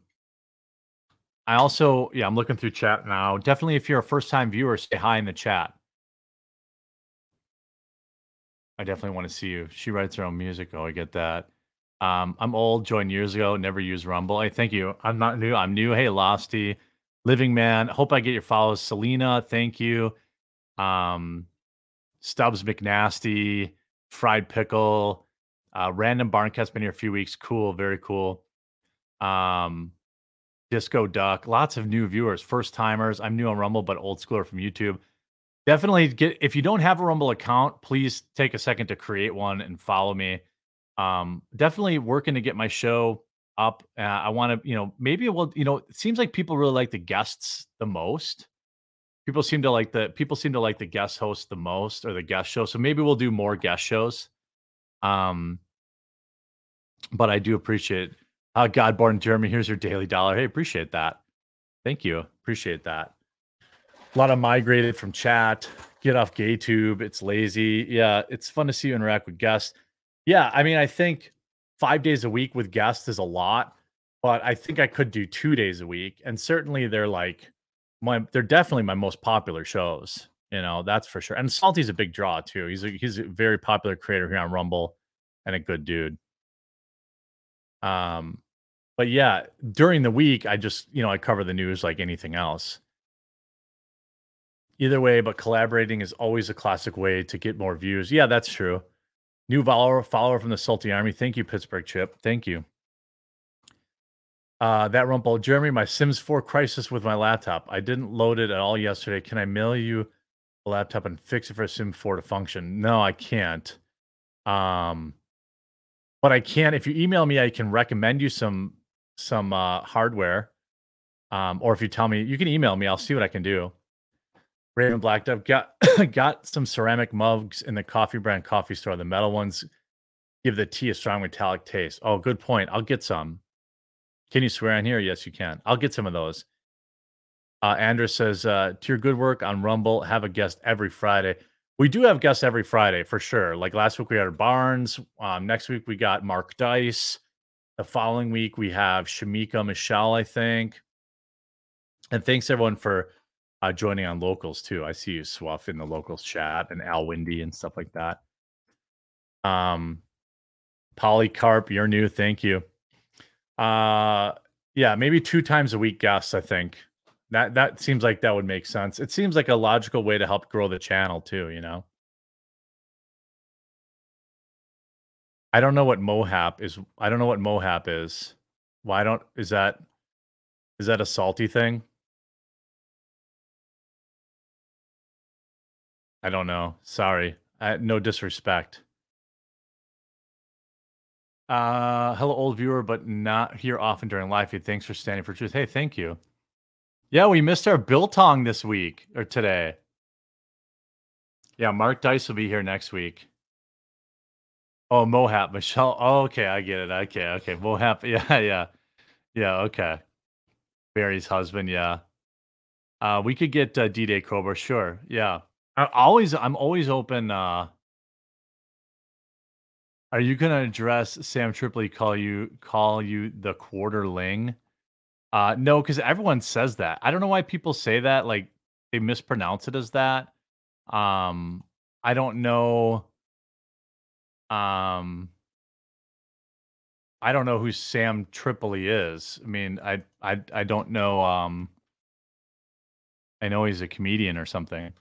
I also, yeah, I'm looking through chat now. Definitely, if you're a first time viewer, say hi in the chat. I definitely want to see you. She writes her own music. Oh, I get that. Um, I'm old, joined years ago, never used Rumble. I thank you. I'm not new. I'm new. Hey, Losty, Living Man. Hope I get your follows. Selena, thank you. Um, Stubbs McNasty, Fried Pickle, uh, Random Barncat's been here a few weeks. Cool, very cool. Um, Disco Duck, lots of new viewers, first timers. I'm new on Rumble, but old schooler from YouTube. Definitely get if you don't have a Rumble account, please take a second to create one and follow me um, definitely working to get my show up. Uh, I want to, you know, maybe will, you know, it seems like people really like the guests the most. People seem to like the people seem to like the guest host the most or the guest show. So maybe we'll do more guest shows. Um, but I do appreciate uh Godborn Jeremy. Here's your daily dollar. Hey, appreciate that. Thank you. Appreciate that. A lot of migrated from chat. Get off GayTube. It's lazy. Yeah, it's fun to see you interact with guests. Yeah, I mean, I think five days a week with guests is a lot, but I think I could do two days a week. And certainly they're like my they're definitely my most popular shows. You know, that's for sure. And Salty's a big draw too. He's a he's a very popular creator here on Rumble and a good dude. Um, but yeah, during the week, I just, you know, I cover the news like anything else. Either way, but collaborating is always a classic way to get more views. Yeah, that's true. New follower, follower from the Salty Army. Thank you, Pittsburgh Chip. Thank you. Uh, that rumble, Jeremy. My Sims 4 crisis with my laptop. I didn't load it at all yesterday. Can I mail you a laptop and fix it for Sim 4 to function? No, I can't. Um, but I can. If you email me, I can recommend you some some uh, hardware. Um, or if you tell me, you can email me. I'll see what I can do. Raven Black Dove got got some ceramic mugs in the coffee brand coffee store. The metal ones give the tea a strong metallic taste. Oh, good point. I'll get some. Can you swear on here? Yes, you can. I'll get some of those. Uh, Andrew says, uh, to your good work on Rumble, have a guest every Friday. We do have guests every Friday for sure. Like last week, we had Barnes. Um, next week, we got Mark Dice. The following week, we have Shamika Michelle, I think. And thanks everyone for uh, joining on locals too. I see you Swuff in the locals chat and Al Windy and stuff like that. Um, Polycarp, you're new. Thank you. Uh, yeah, maybe two times a week guests. I think that that seems like that would make sense. It seems like a logical way to help grow the channel too. You know. I don't know what Mohap is. I don't know what Mohap is. Why don't is that is that a salty thing? I don't know. Sorry. I, no disrespect. Uh, hello, old viewer, but not here often during live feed. Thanks for standing for truth. Hey, thank you. Yeah, we missed our biltong this week or today. Yeah, Mark Dice will be here next week. Oh, Mohap, Michelle. Oh, okay, I get it. Okay, okay. Mohap. Yeah, yeah. Yeah, okay. Barry's husband, yeah. Uh, we could get uh, D-Day Cobra, sure. Yeah. I always I'm always open. Uh, are you gonna address Sam Tripoli call you call you the quarterling? Uh, no, because everyone says that. I don't know why people say that. Like they mispronounce it as that. Um, I don't know. Um, I don't know who Sam Tripoli is. I mean, I I I don't know. Um, I know he's a comedian or something.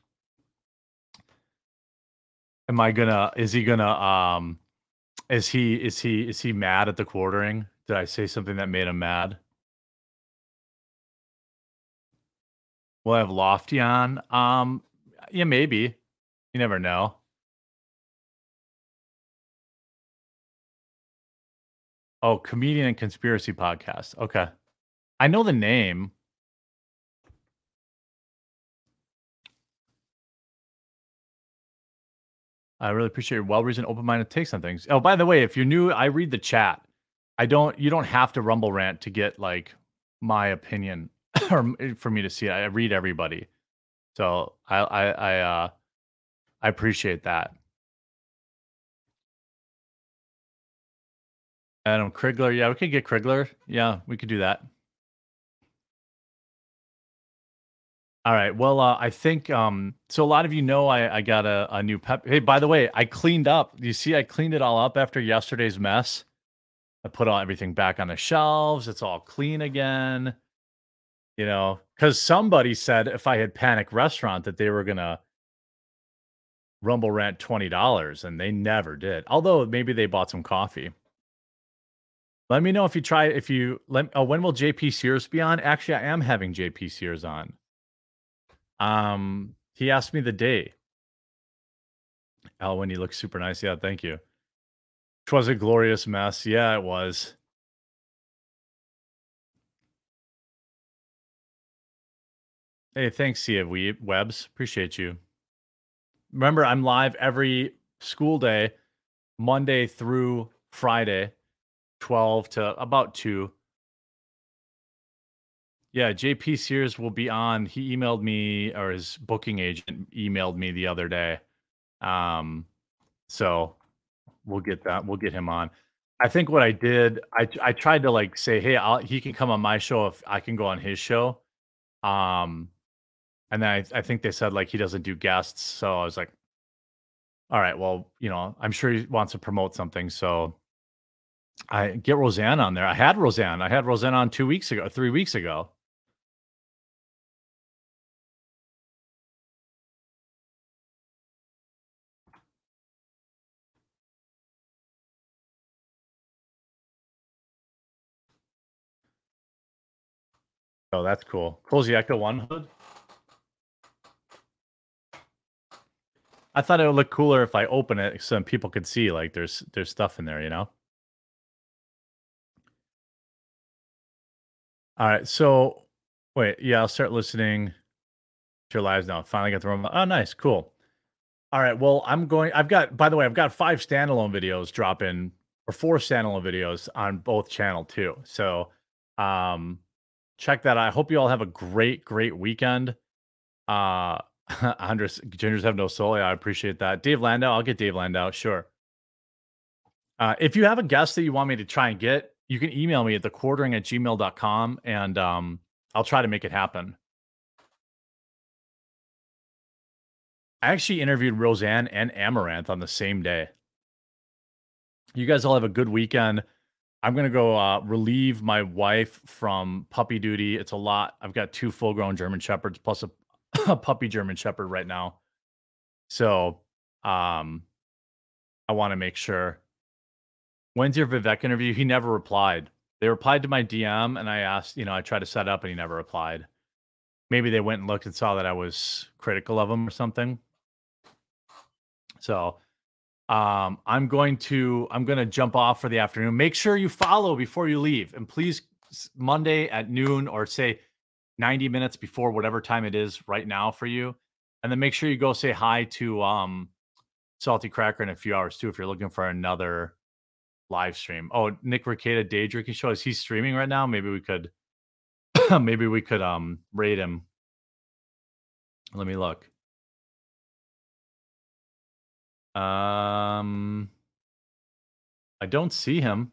Am I gonna? Is he gonna? Um, is he? Is he? Is he mad at the quartering? Did I say something that made him mad? Will I have Lofty on? Um, yeah, maybe. You never know. Oh, comedian and conspiracy podcast. Okay. I know the name. I really appreciate your well-reasoned, open-minded takes on things. Oh, by the way, if you're new, I read the chat. I don't. You don't have to rumble rant to get like my opinion or for me to see it. I read everybody, so I I I uh I appreciate that. Adam Crigler, yeah, we could get Crigler. Yeah, we could do that. All right. Well, uh, I think um, so. A lot of you know I, I got a, a new pep. Hey, by the way, I cleaned up. You see, I cleaned it all up after yesterday's mess. I put all everything back on the shelves. It's all clean again. You know, because somebody said if I had Panic Restaurant that they were gonna Rumble Rant twenty dollars, and they never did. Although maybe they bought some coffee. Let me know if you try. If you let. Oh, when will JP Sears be on? Actually, I am having JP Sears on. Um, he asked me the day. Alwyn, you look super nice. Yeah, thank you. Twas a glorious mess. Yeah, it was. Hey, thanks, Sia we Webs. Appreciate you. Remember, I'm live every school day, Monday through Friday, 12 to about 2. Yeah, JP Sears will be on. He emailed me, or his booking agent emailed me the other day. Um, so we'll get that. We'll get him on. I think what I did, I I tried to like say, hey, I'll, he can come on my show if I can go on his show. Um, and then I, I think they said like he doesn't do guests, so I was like, all right, well, you know, I'm sure he wants to promote something, so I get Roseanne on there. I had Roseanne. I had Roseanne on two weeks ago, three weeks ago. Oh, that's cool. Close the Echo One hood. I thought it would look cooler if I open it so people could see like there's there's stuff in there, you know. All right, so wait, yeah, I'll start listening to your lives now. Finally got the room. Oh, nice, cool. All right, well, I'm going. I've got, by the way, I've got five standalone videos dropping or four standalone videos on both channel too. So, um, check that out. I hope you all have a great, great weekend. Uh, Andres, gingers have no soul. Yeah, I appreciate that. Dave Landau, I'll get Dave Landau. Sure. Uh, if you have a guest that you want me to try and get, you can email me at the quartering at gmail.com and um, I'll try to make it happen. I actually interviewed Roseanne and Amouranth on the same day. You guys all have a good weekend. I'm gonna go uh, relieve my wife from puppy duty. It's a lot. I've got two full-grown German shepherds plus a, a puppy German shepherd right now. So, um, I want to make sure. When's your Vivek interview? He never replied. They replied to my DM, and I asked. You know, I tried to set up, and he never replied. Maybe they went and looked and saw that I was critical of him or something. So um, I'm going to I'm going to jump off for the afternoon. Make sure you follow before you leave, and please Monday at noon or say 90 minutes before whatever time it is right now for you, and then make sure you go say hi to um, Salty Cracker in a few hours too if you're looking for another live stream. Oh, Nick Rekieta day drinking show is he streaming right now? Maybe we could maybe we could um rate him. Let me look. Um, I don't see him.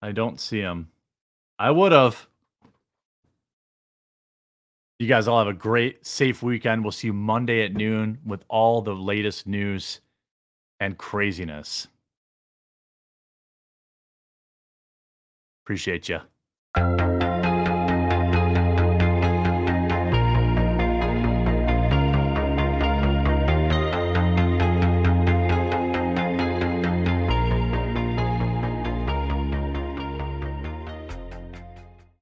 I don't see him. I would have. You guys all have a great, safe weekend. We'll see you Monday at noon with all the latest news and craziness. Appreciate you.